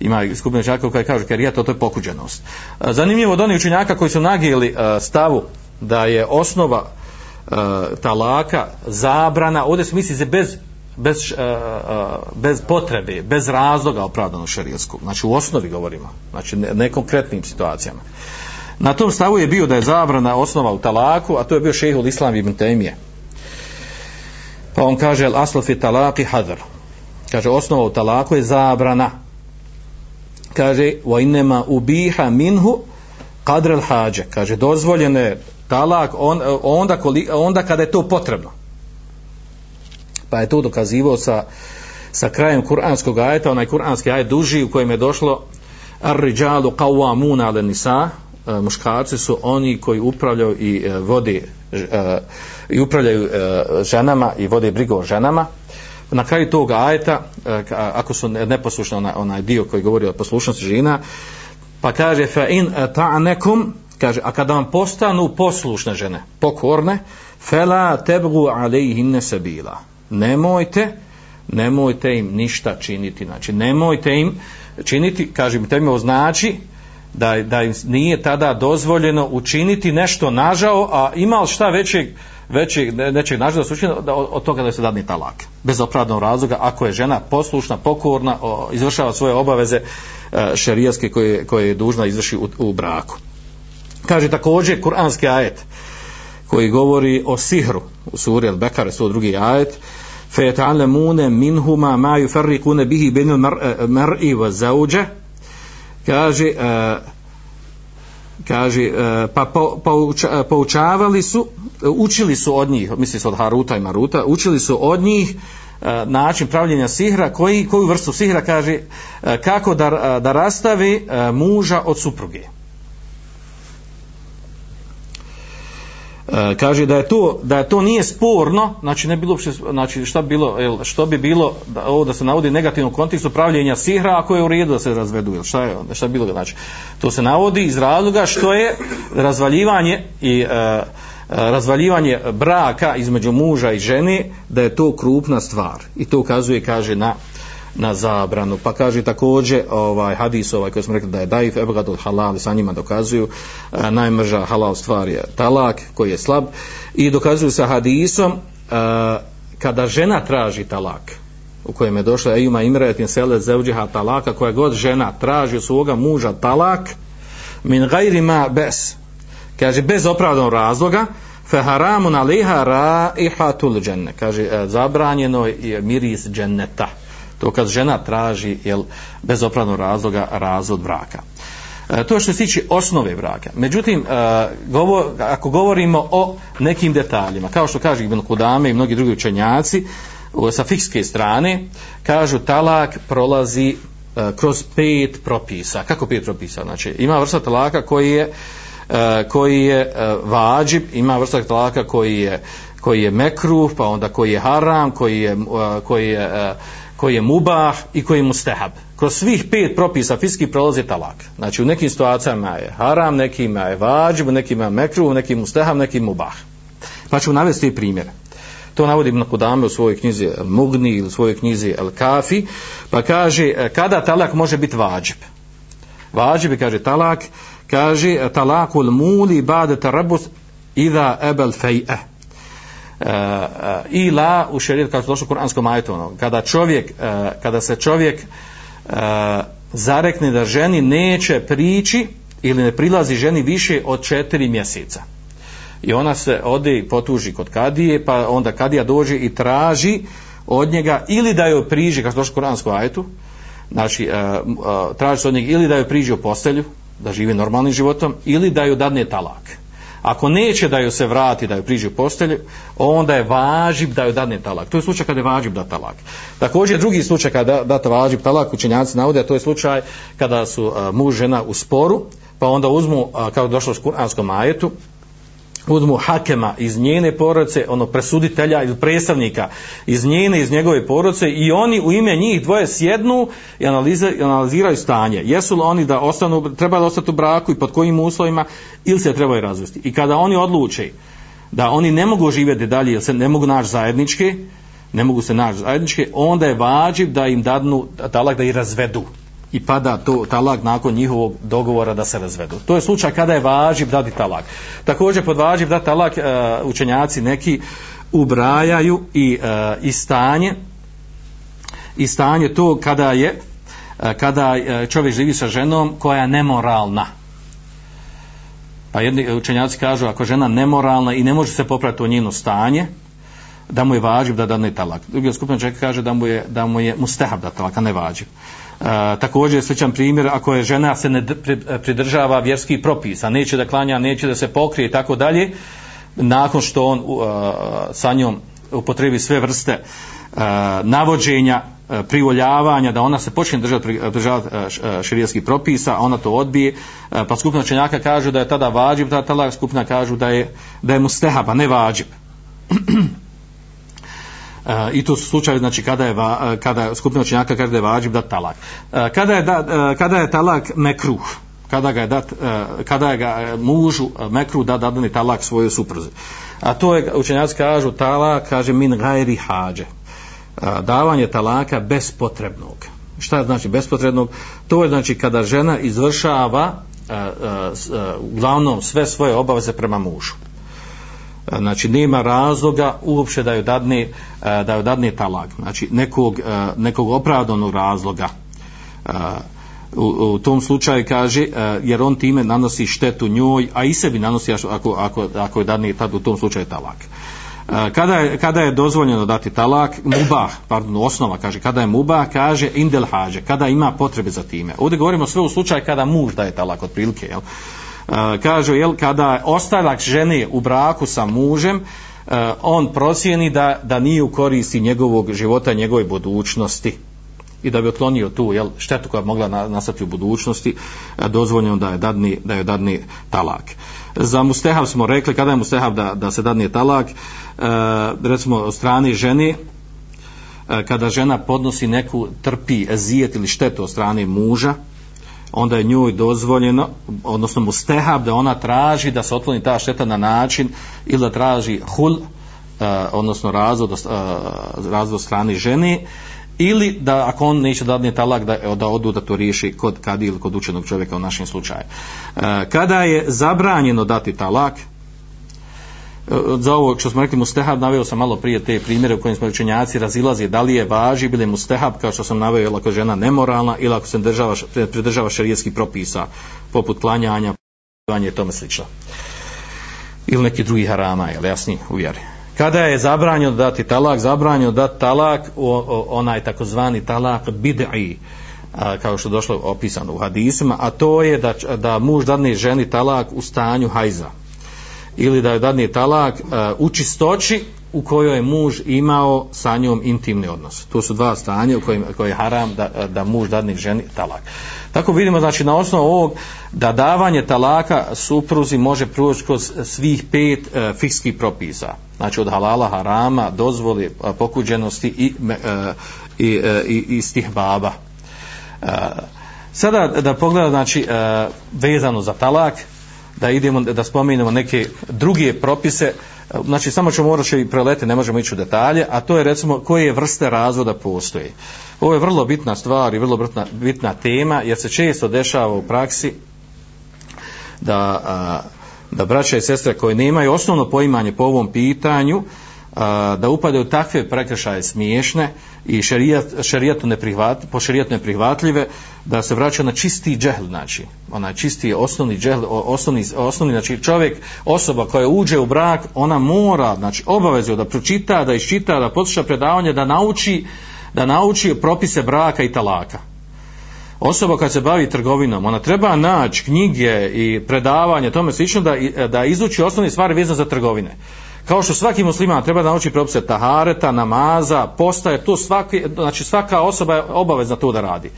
Ima skupina učenjaka koji kažu kerahijet, to je pokuđenost. Zanimljivo od onih učenjaka koji su nagijeli stavu da je osnova talaka zabrana, ovdje se misli bez bez, uh, uh, bez potrebe, bez razloga opravdano šarijskog. Znači u osnovi govorimo, znači ne, ne konkretnim situacijama. Na tom stavu je bio da je zabrana osnova u talaku, a to je bio šehul Islam ibn Temije. Pa on kaže, asl fi talaki hadr. Kaže, osnova u talaku je zabrana. Kaže, wa innema ubiha minhu qadr hađe. Kaže, dozvoljene je talak on, onda, onda kada je to potrebno pa je to dokazivo sa, sa krajem kuranskog ajeta, onaj kuranski ajet duži u kojem je došlo ar-rijalu qawwamuna 'ala nisa e, muškarci su oni koji upravljaju i e, vode e, i upravljaju ženama i vode brigu o ženama. Na kraju tog ajeta ako su neposlušni onaj, onaj dio koji govori o poslušnosti žena pa kaže fa in ta'nekum kaže a kada vam postanu poslušne žene pokorne fela tebgu alejhinne sabila nemojte nemojte im ništa činiti. Znači nemojte im činiti kažem te mi znači da, da im nije tada dozvoljeno učiniti nešto nažao a ima li šta većeg većeg nečeg nažao da da, od toga da se dadne talak. Bez opravdanog razloga ako je žena poslušna, pokorna o, izvršava svoje obaveze e, šerijaske koje, koje je dužna izvrši u, u braku. Kaže također kuranski ajet koji govori o sihru u suri Al-Bekare, su drugi ajet فَيَتَعَلَمُونَ مِنْهُمَا مَا يُفَرِّقُونَ بِهِ بَيْنَ الْمَرْءِ وَزَوْجَ kaže uh, kaže uh, pa pouča, poučavali su učili su od njih misli se od Haruta i Maruta učili su od njih uh, način pravljenja sihra koji, koju vrstu sihra kaže uh, kako da, da rastavi uh, muža od supruge E, kaže da je to da je to nije sporno znači ne bilo uopšte znači šta bi bilo jel, što bi bilo da ovo da se navodi negativnom kontekstu pravljenja sihra ako je u redu da se razvedu jel šta je šta bi bilo znači to se navodi iz razloga što je razvaljivanje i e, e, razvaljivanje braka između muža i žene da je to krupna stvar. I to ukazuje kaže na na zabranu. Pa kaže također ovaj hadis ovaj koji smo rekli da je daif ebgadul halal sa njima dokazuju a, najmrža halal stvar je talak koji je slab i dokazuju sa hadisom a, kada žena traži talak u kojem je došla ima Imretin Sele Zevđiha talaka koja god žena traži od svoga muža talak min gajri ma bes kaže bez opravdanog razloga feharamun aliha raihatul dženne kaže e, zabranjeno je miris dženneta to kad žena traži jel, bez opravnog razloga razvod braka. E, to što se tiče osnove braka. Međutim, e, govor, ako govorimo o nekim detaljima, kao što kaže Ibn Kudame i mnogi drugi učenjaci, sa fikske strane, kažu talak prolazi e, kroz pet propisa. Kako pet propisa? Znači, ima vrsta talaka koji je e, koji je e, vađib, ima vrsta talaka koji je koji je mekruh, pa onda koji je haram, koji je, e, koji je, e, koji je mubah i koji je mustehab. Kroz svih pet propisa fiski prolazi talak. Znači u nekim situacijama je haram, nekima je vađib, nekima je mekru, nekim mustehab, nekim mubah. Pa ću navesti primjere. To navodi Ibn Kudame u svojoj knjizi El Mugni ili u svojoj knjizi El Kafi, pa kaže e, kada talak može biti vađib. Vađib je, kaže talak, kaže e, talakul muli bade tarabus idha ebel fej'e. Uh, i ila u šerijetu kao što došlo u kuranskom ajetu ono, kada čovjek uh, kada se čovjek uh, zarekne da ženi neće prići ili ne prilazi ženi više od četiri mjeseca. I ona se ode i potuži kod kadije pa onda kadija dođe i traži od njega ili da joj priži kao što došlo u kuranskom ajetu znači uh, uh, traži se od njega ili da joj priži u postelju da živi normalnim životom ili da joj dadne talak. Ako neće da joj se vrati, da joj priđe u postelju, onda je važib da joj dadne talak. To je slučaj kada je važib da talak. Također drugi slučaj kada data važib talak, učenjaci navode, a to je slučaj kada su a, muž žena u sporu, pa onda uzmu, a, kao došlo u kuranskom majetu, uzmu hakema iz njene porodice, ono presuditelja ili predstavnika iz njene, iz njegove porodice i oni u ime njih dvoje sjednu i analize, analiziraju stanje. Jesu li oni da ostanu, treba da ostati u braku i pod kojim uslovima ili se trebaju razvesti. I kada oni odluče da oni ne mogu živjeti dalje jer se ne mogu naći zajednički, ne mogu se naći zajednički, onda je vađiv da im dadnu talak da ih razvedu i pada to talak nakon njihovog dogovora da se razvedu. To je slučaj kada je važiv dati talak. Također pod važiv dati talak uh, učenjaci neki ubrajaju i, uh, i stanje i stanje to kada je e, kada čovjek živi sa ženom koja je nemoralna. Pa jedni učenjaci kažu ako žena nemoralna i ne može se popraviti u njeno stanje, da mu je važiv da dane talak. Drugi skupina čovjeka kaže da mu je, da mu je mustehab da talak, a ne važiv. Uh, također sličan primjer ako je žena se ne pridržava vjerskih propisa neće da klanja, neće da se pokrije i tako dalje nakon što on a, sa njom upotrebi sve vrste a, navođenja privoljavanja da ona se počne držati, držati širijskih propisa ona to odbije pa skupina čenjaka kažu da je tada vađib da tala skupina kažu da je, da je mustehab ne vađib. *clears throat* i to su slučaje znači kada je va, kada skupina učenjaka kaže da je vađib talak. E, kada je da, e, kada je talak mekruh, kada ga je dat e, kada je ga mužu mekruh da dadani talak svojoj supruzi. A to je učenjaci kažu talak kaže min gajri hađe. Davanje talaka bespotrebnog. Šta je znači bespotrebnog? To je znači kada žena izvršava uglavnom sve svoje obaveze prema mužu E, znači nema razloga uopće da joj dadne, e, da joj dadne talak, znači nekog, e, nekog opravdanog razloga. U, u tom slučaju kaže, jer on time nanosi štetu njoj, a i sebi nanosi ako, ako, ako je dadne tad u tom slučaju talak. Kada je, kada je dozvoljeno dati talak, mubah, pardon, osnova kaže, kada je mubah, kaže indel hađe, kada ima potrebe za time. Ovdje govorimo sve u slučaju kada muž daje talak od prilike, jel? Kažu jel kada ostavak žene u braku sa mužem uh, on procjeni da, da nije u koristi njegovog života njegove budućnosti. I da bi otklonio tu jel, štetu koja bi mogla nastati u budućnosti dozvoljeno da je dadni, da je dadni talak. Za mustehav smo rekli kada je mustehav da, da se dadni talak? E, recimo od strane žene e, kada žena podnosi neku trpi ezijet ili štetu od strane muža onda je njoj dozvoljeno, odnosno mu stehab da ona traži da se otkloni ta šteta na način ili da traži hul, uh, odnosno razvod, uh, razvod strani žene, ili da ako on neće dadne talak da, da odu da to riješi kod kadi ili kod učenog čovjeka u našem slučaju. Uh, kada je zabranjeno dati talak, Eh, za ovo što smo rekli mustehab naveo sam malo prije te primjere u kojim smo učenjaci razilazi da li je važi bili mustehab kao što sam naveo ako žena nemoralna ili ako se država, eh, pridržava šarijetskih propisa poput klanjanja i tome slično. Ili neki drugi harama je jasni u vjeri. Kada je zabranjeno dati talak zabranjeno dati talak o, o, onaj takozvani talak bid'i kao što je došlo opisano u hadisima a to je da, da muž dadne ženi talak u stanju hajza ili da je dadne talak e, u čistoći u kojoj je muž imao sa njom intimni odnos. To su dva stanja u kojim, koje je haram da, e, da muž dadne ženi talak. Tako vidimo znači na osnovu ovog da davanje talaka supruzi može proći kroz svih pet e, fikskih propisa. Znači od halala, harama, dozvoli, e, pokuđenosti i, e, i, e, i, i stih baba. E, sada da pogledamo znači e, vezano za talak, da idemo da spomenemo neke druge propise. Znači samo ćemo morati i prelete ne možemo ići u detalje a to je recimo koje vrste razvoda postoje. Ovo je vrlo bitna stvar i vrlo bitna, bitna tema jer se često dešava u praksi da, a, da braća i sestre koje nemaju osnovno poimanje po ovom pitanju a, da upade u takve prekršaje smiješne i šerijat, šerijatu neprihvat, po šerijatu neprihvatljive da se vraća na čisti džehl znači. Onaj čisti osnovni džehl osnovni, osnovni znači čovjek osoba koja uđe u brak ona mora znači obavezno da pročita da iščita da posluša predavanje da nauči da nauči propise braka i talaka. Osoba kad se bavi trgovinom ona treba naći knjige i predavanje tome slično da, da izuči osnovne stvari vezane za trgovine. Kao što svaki musliman treba da nauči propise tahareta, namaza, postaje, to svaki, znači svaka osoba je obavezna to da radi.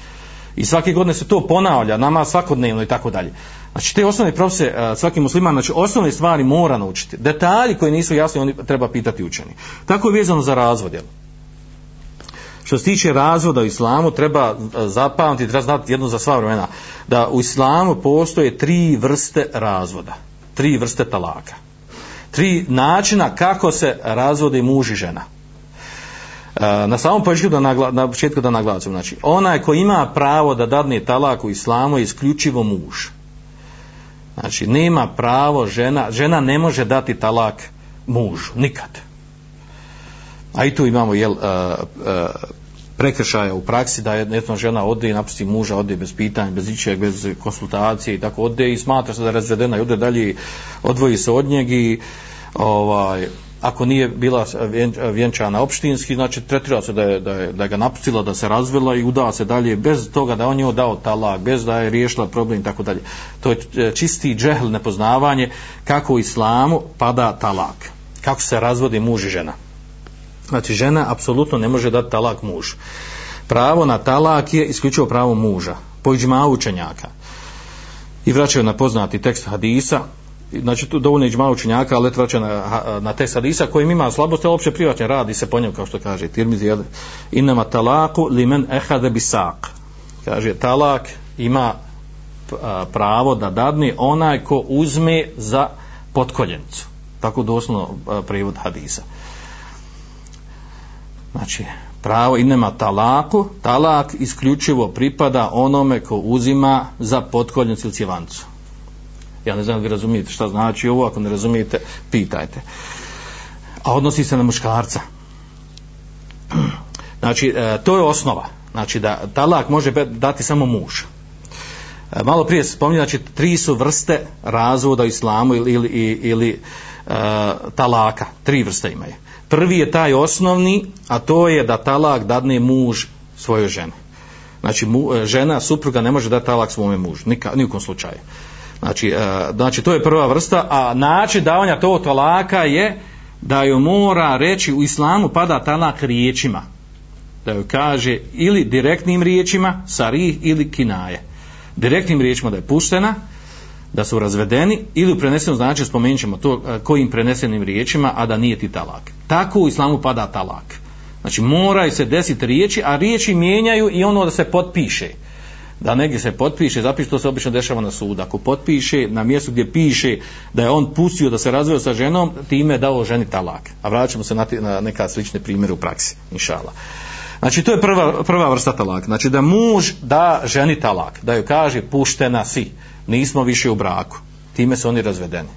I svake godine se to ponavlja, nama svakodnevno i tako dalje. Znači te osnovne propise e, svaki musliman, znači osnovne stvari mora naučiti. Detalji koji nisu jasni, oni treba pitati učeni. Tako je vezano za razvod. Jel? Što se tiče razvoda u islamu, treba e, zapamtiti, treba znati jedno za sva vremena, da u islamu postoje tri vrste razvoda. Tri vrste talaka tri načina kako se razvode muž i žena. Na samom početku da, nagla, na početku da naglasim, znači, onaj ko ima pravo da dadne talak u islamu je isključivo muž. Znači, nema pravo žena, žena ne može dati talak mužu, nikad. A i tu imamo jel, e, e, uh, uh, prekršaja u praksi da jedna žena ode i napusti muža, ode bez pitanja, bez ičeg, bez konsultacije i tako ode i smatra se da je razvedena i ode dalje odvoji se od njeg i ovaj, ako nije bila vjenčana opštinski, znači tretira se da je, da je, da je ga napustila, da se razvila i udava se dalje bez toga da on njoj dao talak, bez da je riješila problem i tako dalje. To je e, čisti džehl nepoznavanje kako u islamu pada talak, kako se razvodi muž i žena. Znači žena apsolutno ne može dati talak mužu. Pravo na talak je isključivo pravo muža, po iđma učenjaka. I vraćaju na poznati tekst hadisa, znači tu dovoljno iđma učenjaka, ali vraća na, na te hadisa kojim ima slabost, ali opće privatne radi se po njemu, kao što kaže Tirmizi, jel? Inama talaku li men ehade bisak. Kaže, talak ima pravo da dadne onaj ko uzme za potkoljencu. Tako doslovno prevod hadisa. Znači, pravo i nema talaku, talak isključivo pripada onome ko uzima za potkoljnicu ili cjevancu. Ja ne znam da vi razumijete šta znači ovo, ako ne razumijete, pitajte. A odnosi se na muškarca. *clears throat* Znači, e, to je osnova. Znači, da talak može dati samo muž. E, malo prije se spominje, znači, tri su vrste razvoda u islamu ili, ili, ili e, talaka. Tri vrste imaju. Prvi je taj osnovni, a to je da talak dadne muž svojoj ženi. Znači, mu, e, žena, supruga ne može dati talak svome mužu, nikak, nikom slučaju. Znači, uh, znači, to je prva vrsta, a način davanja tog talaka je da ju mora reći u islamu pada talak riječima. Da ju kaže ili direktnim riječima, sarih ili kinaje. Direktnim riječima da je puštena, da su razvedeni ili u prenesenom znači spomenut ćemo to e, kojim prenesenim riječima, a da nije ti talak. Tako u islamu pada talak. Znači moraju se desiti riječi, a riječi mijenjaju i ono da se potpiše. Da negdje se potpiše, zapiše, to se obično dešava na sudu. Ako potpiše na mjestu gdje piše da je on pustio da se razveo sa ženom, time je dao ženi talak. A vraćamo se na, na neka slične primjere u praksi, inšala. Znači to je prva, prva vrsta talaka. Znači da muž da ženi talak, da joj kaže puštena si nismo više u braku. Time su oni razvedeni.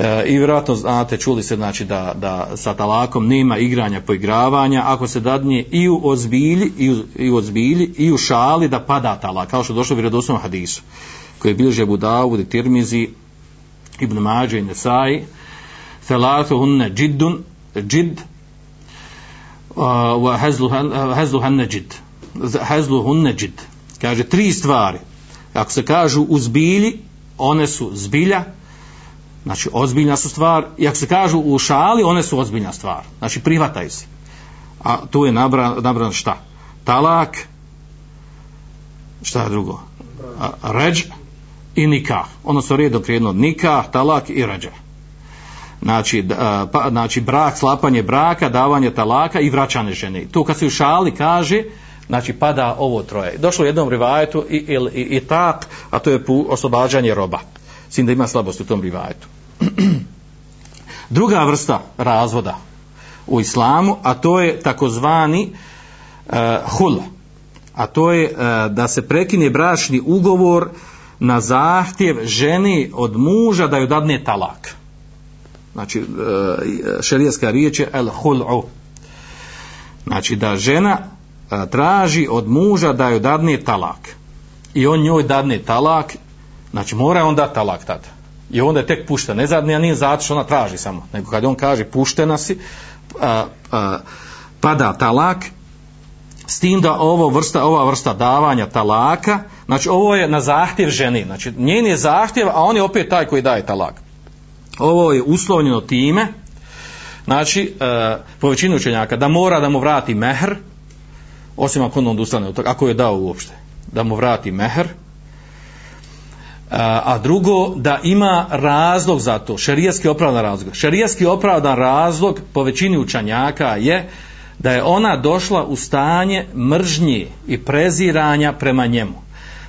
E, I vjerojatno znate, čuli se znači da, da sa talakom nema igranja poigravanja, ako se dadnje i u ozbilji, i u, i u ozbilji, i u šali da pada talak, kao što došlo u vjerodostom hadisu, koji je bilže Budavud i Tirmizi, Ibn Mađe i Nesai, Thalatu hunne džiddun, džid, wa hazlu hunne džidd. Hazlu hunne. Kaže, tri stvari ako se kažu u zbilji, one su zbilja, Znači, ozbiljna su stvar, i ako se kažu u šali, one su ozbiljna stvar. Znači, prihvataju se. A tu je nabran, nabran šta? Talak, šta je drugo? A, ređ i nikah. Ono su redom prijedno nikah, talak i ređa. Znači, pa, znači, brak, slapanje braka, davanje talaka i vraćanje žene. Tu kad se u šali kaže, znači, pada ovo troje. Došlo u jednom rivajetu i, i, i, i tak, a to je pu, oslobađanje roba. Sin da ima slabost u tom rivajetu. *clears throat* Druga vrsta razvoda u islamu, a to je takozvani eh, uh, hul. A to je uh, da se prekine bračni ugovor na zahtjev ženi od muža da joj dadne talak. Znači, eh, uh, šerijaska riječ je el hul'u. Znači, da žena uh, traži od muža da joj dadne talak. I on njoj dadne talak, znači mora on dati talak tad. i onda je tek pušta. Ne zadnija nije zato što ona traži samo, nego kad on kaže puštena si, a, a, pada talak, s tim da ovo vrsta, ova vrsta davanja talaka, znači ovo je na zahtjev ženi, znači njen je zahtjev, a on je opet taj koji daje talak. Ovo je uslovljeno time, znači, e, po većinu učenjaka, da mora da mu vrati mehr, osim ako on odustane, ako je dao uopšte, da mu vrati mehr, a drugo da ima razlog za to, šerijski opravdan razlog. Šerijski opravdan razlog po većini učanjaka je da je ona došla u stanje mržnje i preziranja prema njemu.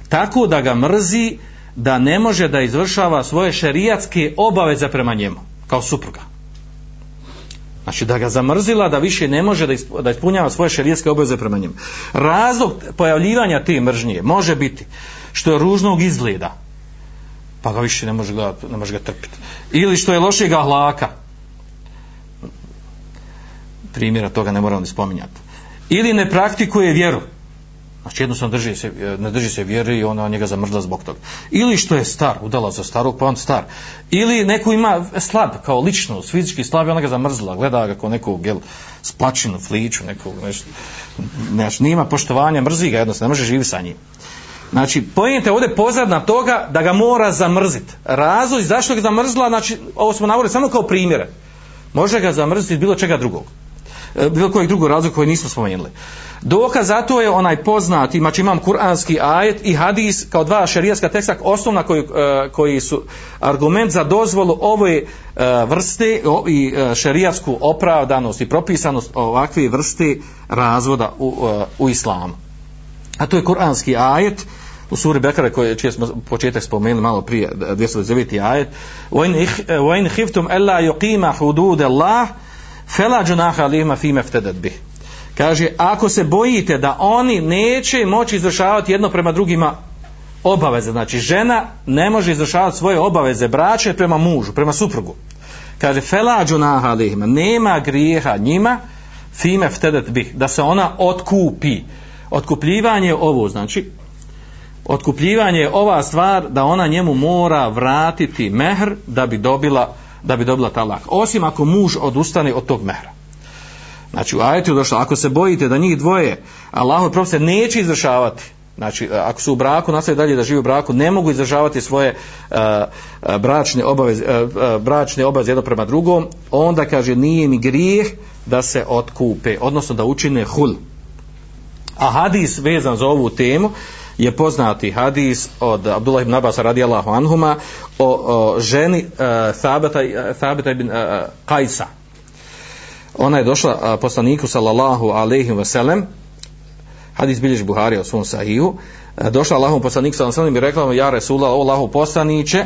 Tako da ga mrzi da ne može da izvršava svoje šerijatske obaveze prema njemu, kao supruga. Znači da ga zamrzila da više ne može da ispunjava svoje šerijatske obaveze prema njemu. Razlog pojavljivanja te mržnje može biti što je ružnog izgleda, pa ga više ne može gledati, ne može ga trpiti. Ili što je lošeg ahlaka, primjera toga ne moram ni spominjati. Ili ne praktikuje vjeru, znači jednostavno drži se, ne drži se vjeri i ona njega zamrzla zbog toga. Ili što je star, udala za starog, pa on star. Ili neko ima slab, kao lično, fizički slab i ona ga zamrzla, gleda ga kao nekog, jel, splačinu, fliču, nekog, nešto, znači, nima poštovanja, mrzi ga jednostavno, ne može živjeti sa njim. Znači, pojente ovdje pozadna toga da ga mora zamrziti. Razlog zašto ga zamrzla, znači, ovo smo navodili samo kao primjere. Može ga zamrziti bilo čega drugog. E, bilo kojeg drugog razloga koji nismo spomenuli. Dokaz za to je onaj poznati, znači imam kuranski ajet i hadis kao dva šerijaska teksta, osnovna koji, e, koji su argument za dozvolu ove e, vrste i e, šerijasku opravdanost i propisanost ovakve vrste razvoda u, e, u islamu. A to je kuranski ajet u suri Bekara koji čije smo početak spomenuli malo prije 209. ajet eh, wa in khiftum alla yuqima hudud Allah fala junaha alayhim fima maftadat bih kaže ako se bojite da oni neće moći izvršavati jedno prema drugima obaveze znači žena ne može izvršavati svoje obaveze braće prema mužu prema suprugu kaže fala junaha alayhim nema grijeha njima fima maftadat bih da se ona otkupi otkupljivanje ovo znači otkupljivanje je ova stvar da ona njemu mora vratiti mehr da bi dobila da bi dobila talak. Osim ako muž odustane od tog mehra. Znači u ajetu došlo, ako se bojite da njih dvoje Allahu propise neće izvršavati, znači e, ako su u braku, nastaje dalje da žive u braku, ne mogu izvršavati svoje uh, bračne obaveze, uh, bračne obaveze jedno prema drugom, onda kaže nije mi grijeh da se otkupe, odnosno da učine hul. A hadis vezan za ovu temu, uh, je poznati hadis od Abdullah ibn Abbas radijallahu anhuma o, o ženi e, uh, Thabata, e, ibn uh, Kajsa. Ona je došla a, poslaniku sallallahu alaihi ve sellem hadis bilješ Buhari o svom sahihu, došla Allahom poslaniku sallallahu alaihi ve sellem i rekla mu ja Resula o Allahu poslaniće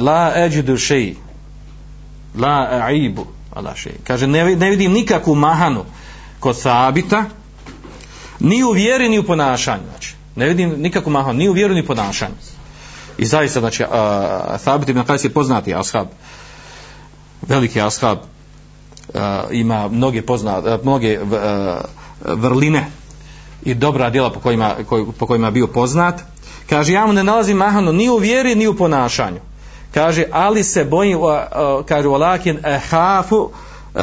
la eđidu šeji la aibu ala šeji. Kaže ne, ne vidim nikakvu mahanu kod sabita, ni u vjeri ni u ponašanju. Znači Ne vidim nikakvu maha, ni u vjeru ni ponašanju. I zaista, znači, uh, Thabit ibn Qais je poznati ashab, veliki ashab, uh, ima mnoge, poznate, uh, mnoge uh, vrline i dobra djela po kojima, koj, po kojima je bio poznat. Kaže, ja mu ne nalazim mahanu ni u vjeri, ni u ponašanju. Kaže, ali se bojim, uh, uh, kaže, walakin ehafu uh,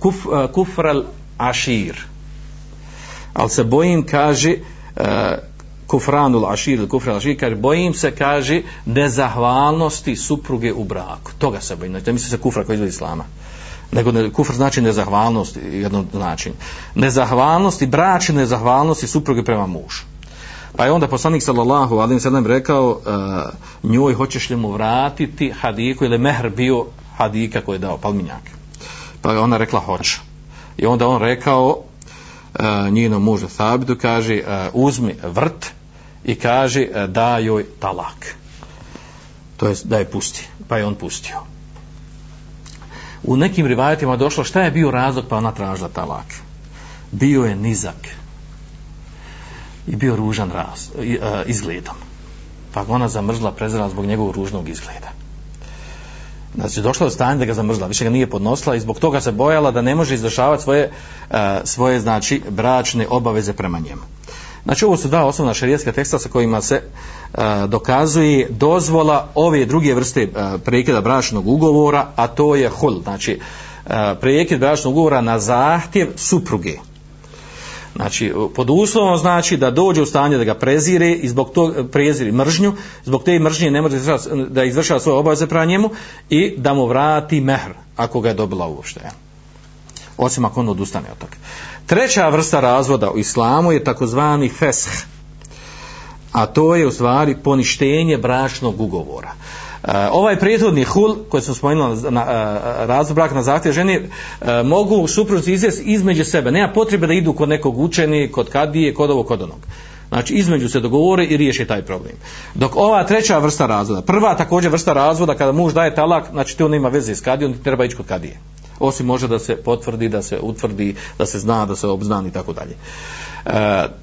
kuf, uh, kufral ašir. Ali se bojim, kaže, uh, kufranul ašir ili kufranul ašir, kaže, bojim se, kaže, nezahvalnosti supruge u braku. Toga se bojim. Znači, misli se kufra koji izvodi islama. Nego ne, kufr znači nezahvalnost, jedno način. Nezahvalnost i bračne nezahvalnosti supruge prema mužu. Pa je onda poslanik sallallahu alejhi ve sellem rekao uh, njoj hoćeš li mu vratiti hadiku ili mehr bio hadika koji je dao palminjak. Pa je ona rekla hoće. I onda on rekao njenom mužu Thabitu kaže uzmi vrt i kaže da joj talak. To je da je pusti. Pa je on pustio. U nekim rivajetima došlo šta je bio razlog pa ona tražila talak. Bio je nizak i bio ružan raz, izgledom. Pa ga ona zamrzla, prezrela zbog njegovog ružnog izgleda. Znači, došla do stanja da ga zamrzla, više ga nije podnosila i zbog toga se bojala da ne može izvršavati svoje, e, svoje znači, bračne obaveze prema njemu. Znači, ovo su dva osnovna šarijetska teksta sa kojima se e, dokazuje dozvola ove druge vrste uh, prekida bračnog ugovora, a to je hul, znači, uh, prekid bračnog ugovora na zahtjev supruge. Znači, pod uslovom znači da dođe u stanje da ga prezire i zbog tog preziri mržnju, zbog te mržnje ne može da izvršava svoje obaveze prema njemu i da mu vrati mehr, ako ga je dobila uopšte. Osim ako on odustane od toga. Treća vrsta razvoda u islamu je takozvani fesh. A to je u stvari poništenje bračnog ugovora. E, ovaj prethodni hul koji smo spomenuli na, e, na uh, razvod braka na zahtjev žene e, mogu supruzi izvesti između sebe. Nema potrebe da idu kod nekog učeni kod kadije, kod ovog, kod onog. Znači između se dogovore i riješi taj problem. Dok ova treća vrsta razvoda prva također vrsta razvoda kada muž daje talak znači to nema veze s kadijom treba ići kod kadije. Osim može da se potvrdi, da se utvrdi da se zna, da se obznani i tako dalje.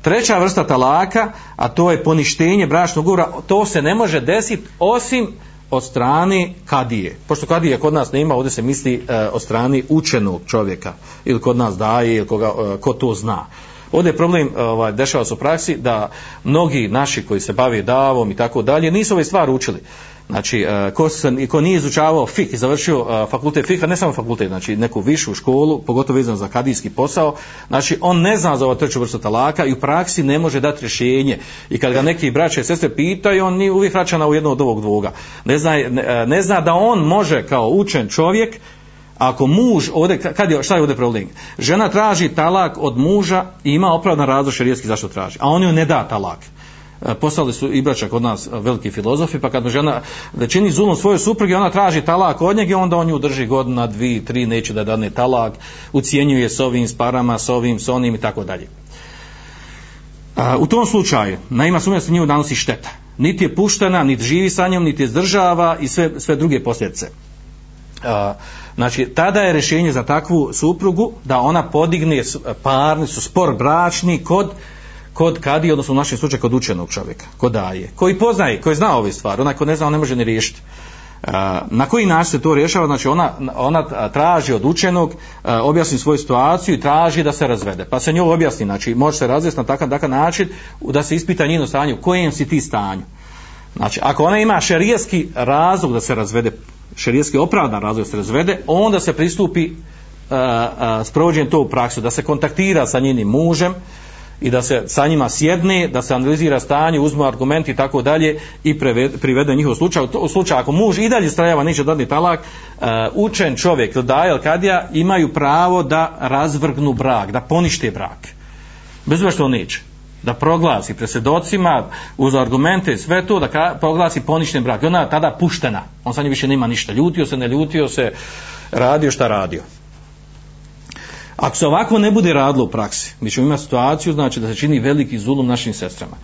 Treća vrsta talaka a to je poništenje bračnog ugovora to se ne može desiti osim od strane kadije. Pošto kadije kod nas nema, ovdje se misli e, od strane učenog čovjeka. Ili kod nas daje, ili koga, e, ko to zna. Ovdje je problem, e, ovaj, dešava se u praksi, da mnogi naši koji se bave davom i tako dalje, nisu ove stvari učili. Znači, e, ko, se, ko nije izučavao fik i završio e, fakultet fika, ne samo fakultet, znači neku višu školu, pogotovo vezano za kadijski posao, znači on ne zna za ovo treću vrstu talaka i u praksi ne može dati rješenje. I kad ga neki braće i sestre pitaju, on nije uvijek vraća na jedno od ovog dvoga. Ne zna, ne, e, ne zna da on može kao učen čovjek, ako muž, ovdje, kad je, šta je ovdje problem? Žena traži talak od muža i ima opravdan razlog šarijetski zašto traži, a on joj ne da talak. Poslali su i braća kod nas veliki filozofi, pa kad žena da čini zulom svojoj supruge, ona traži talak od njega i onda on ju drži godina, dvi, tri, neće da dane talak, ucijenjuje s ovim, s parama, s ovim, s onim i tako dalje. U tom slučaju, na ima sumnja se nju danosi šteta. Niti je puštena, niti živi sa njom, niti je zdržava i sve, sve druge posljedice. Znači, tada je rješenje za takvu suprugu da ona podigne parnicu, spor bračni kod uh, kod kadi, odnosno u našem slučaju kod učenog čovjeka, kod daje, koji poznaje, koji zna ove stvari, onaj ko ne zna, on ne može ni riješiti. Na koji način se to rješava? Znači ona, ona traži od učenog, objasni svoju situaciju i traži da se razvede. Pa se njoj objasni, znači može se razvesti na takav, takav način da se ispita njeno stanje, u kojem si ti stanju. Znači, ako ona ima šerijeski razlog da se razvede, šerijeski opravdan razlog da se razvede, onda se pristupi uh, uh, s to u praksu, da se kontaktira sa njenim mužem, uh, i da se sa njima sjedne, da se analizira stanje, uzmu argumenti i tako dalje i privede njihov slučaj. U slučaju ako muž i dalje strajava neće dati talak, uh, učen čovjek ili kadija imaju pravo da razvrgnu brak, da ponište brak. Bez obzira što neće. Da proglasi presjedocima uz argumente sve to da proglasi poništen brak. I ona tada puštena. On sa njim više nema ništa. Ljutio se, ne ljutio se radio šta radio. Ako se ovako ne bude radilo u praksi, mi ćemo imati situaciju, znači da se čini veliki zulum našim sestrama,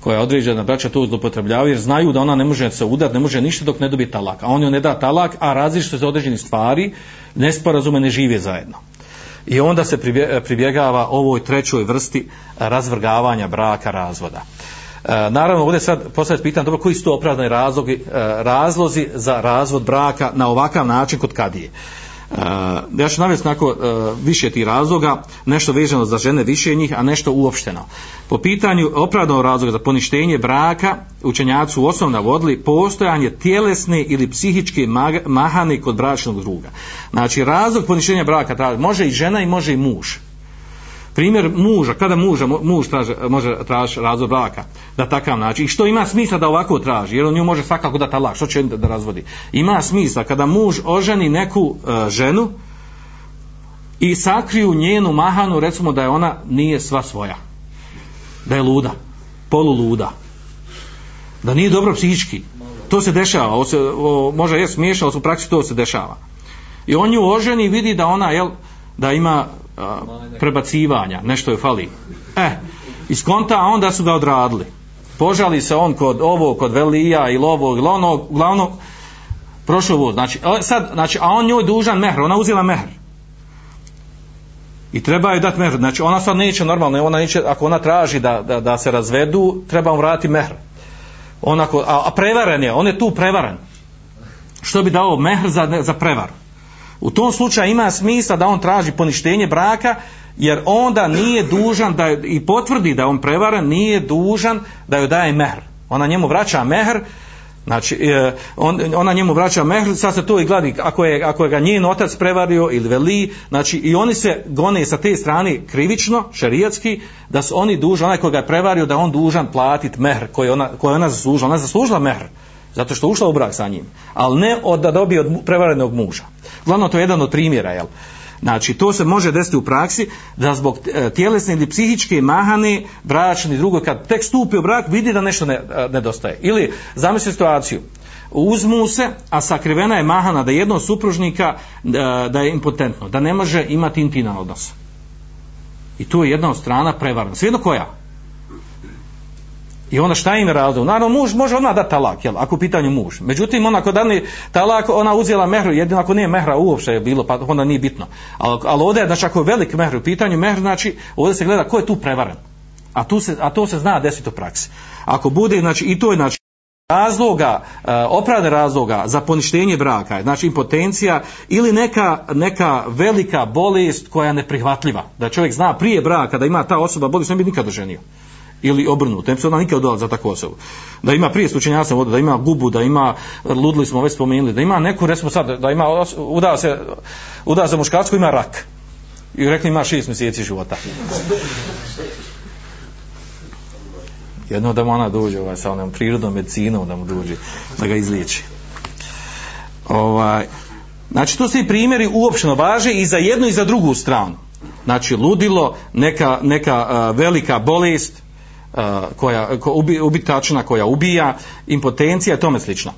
koja je određena braća to zlopotrebljavaju, jer znaju da ona ne može se udati, ne može ništa dok ne dobije talak. A on joj ne da talak, a različite se određeni stvari, nesporazume ne žive zajedno. I onda se pribjegava ovoj trećoj vrsti razvrgavanja braka razvoda. E, naravno, ovdje sad postavljati pitanje, dobro, koji su to opravdani razlogi, e, razlozi za razvod braka na ovakav način kod kadije? Uh, ja ću navesti nako uh, e, više tih razloga, nešto vezano za žene više njih, a nešto uopšteno. Po pitanju opravdanog razloga za poništenje braka, učenjaci su osnovno vodili postojanje tjelesne ili psihičke mahane kod bračnog druga. Znači, razlog poništenja braka može i žena i može i muž primjer muža, kada muža, muž traže, može tražiti razvod braka, da takav način, i što ima smisla da ovako traži, jer on nju može svakako da talak, što će da, da razvodi. Ima smisla kada muž oženi neku uh, ženu i sakriju njenu mahanu, recimo da je ona nije sva svoja, da je luda, poluluda, da nije dobro psihički, to se dešava, o se, o, može je smiješao, u praksi to se dešava. I on nju oženi i vidi da ona, jel, da ima a, prebacivanja, nešto je fali. E, iz konta, a onda su ga odradili. Požali se on kod ovo, kod velija ili ovog, ili onog, uglavnom, prošao vod. Znači, sad, znači, a on njoj dužan mehr, ona uzela mehr. I treba joj dati mehr. Znači, ona sad neće normalno, ona neće, ako ona traži da, da, da se razvedu, treba mu vratiti mehr. Onako, a, a prevaren je, on je tu prevaren. Što bi dao mehr za, za prevaru? U tom slučaju ima smisla da on traži poništenje braka, jer onda nije dužan da i potvrdi da on prevara, nije dužan da joj daje mehr. Ona njemu vraća mehr, znači e, on, ona njemu vraća mehr, sad se to i gladi, ako je, ako je ga njen otac prevario ili veli, znači i oni se gone sa te strane krivično, šerijatski, da su oni dužan, onaj koji ga je prevario, da on dužan platiti mehr koji ona, koji ona zaslužila. Ona zaslužila mehr, zato što ušla u brak sa njim, ali ne od da dobije od prevarenog muža. Glavno to je jedan od primjera, jel? Znači, to se može desiti u praksi da zbog e, tjelesne ili psihičke mahane bračni drugo, kad tek stupi u brak, vidi da nešto ne, e, nedostaje. Ili, zamisli situaciju, uzmu se, a sakrivena je mahana da jedno supružnika e, da, je impotentno, da ne može imati intiman odnos. I tu je jedna od strana prevarna. Svijedno koja? I ona šta im razlog? Naravno, muž može ona dati talak, jel, ako u pitanju muž. Međutim, ona ako dani talak, ona uzela mehru, jedino ako nije mehra uopšte je bilo, pa onda nije bitno. Ali, ali ovdje, znači, ako je velik mehr u pitanju, mehr, znači, ovdje se gleda ko je tu prevaren. A, tu se, a to se zna desiti u praksi. Ako bude, znači, i to je, znači, razloga, eh, opravne razloga za poništenje braka, znači impotencija ili neka, neka velika bolest koja je neprihvatljiva. Da čovjek zna prije braka da ima ta osoba bolest, ne bi nikad oženio ili obrnuto, ne bi se ona nikad odala za takvu osobu. Da ima prije slučenjaka voda, da ima gubu, da ima, ludli smo već spomenuli, da ima neku, recimo sad, da ima, uda se, uda se muškarsko, ima rak. I rekli ima šest mjeseci života. Jedno da mu ona dođe ovaj, sa onom prirodnom medicinom da mu dođe, da ga izliječi. Ovaj, znači, to su i primjeri uopšteno važe i za jednu i za drugu stranu. Znači, ludilo, neka, neka uh, velika bolest, koja, ko, ubi, ubitačina koja ubija, impotencija i tome slično.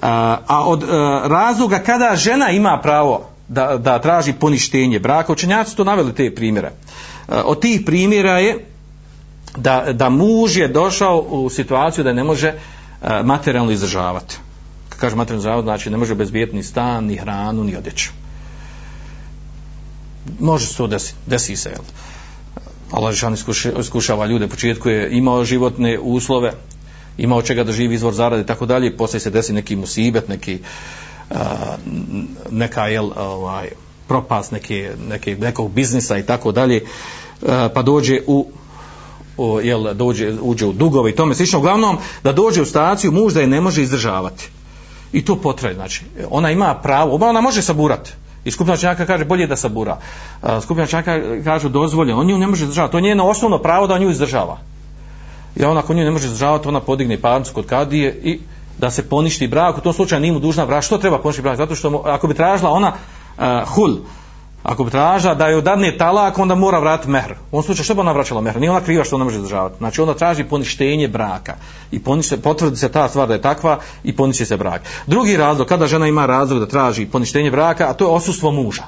A od e, razloga kada žena ima pravo da, da traži poništenje braka, učenjaci to naveli te primjere. E, od tih primjera je da, da muž je došao u situaciju da ne može e, materijalno izdržavati. Kad kaže materijalno izdržavati, znači ne može bezbijeti ni stan, ni hranu, ni odjeću. Može se to desiti, desi se, jel? Allah Žešan iskušava ljude, početku je imao životne uslove, imao čega da živi izvor zarade i tako dalje, poslije se desi neki musibet, neki uh, neka jel, ovaj, propast neke, neke, nekog biznisa i tako dalje, pa dođe u o, jel, dođe, uđe u dugove i tome slično. Uglavnom, da dođe u staciju, muž da je ne može izdržavati. I to potraje, znači, ona ima pravo, ona može saburati, I skupina čanjaka kaže bolje da sabura. Skupina čanjaka kaže dozvoljeno, on nju ne može izdržavati. To je njeno osnovno pravo da on nju izdržava. I ona ako nju ne može izdržavati, ona podigne parnicu kod kadije i da se poništi brak. U tom slučaju nije mu dužna brak. Što treba poništi brak? Zato što ako bi tražila ona uh, hul, Ako bi traža da joj dadne talak, onda mora vratiti mehr. U ovom slučaju što bi ona vraćala mehr? Nije ona kriva što ona može izdržavati. Znači ona traži poništenje braka. I ponište, potvrdi se ta stvar da je takva i ponište se brak. Drugi razlog, kada žena ima razlog da traži poništenje braka, a to je osustvo muža.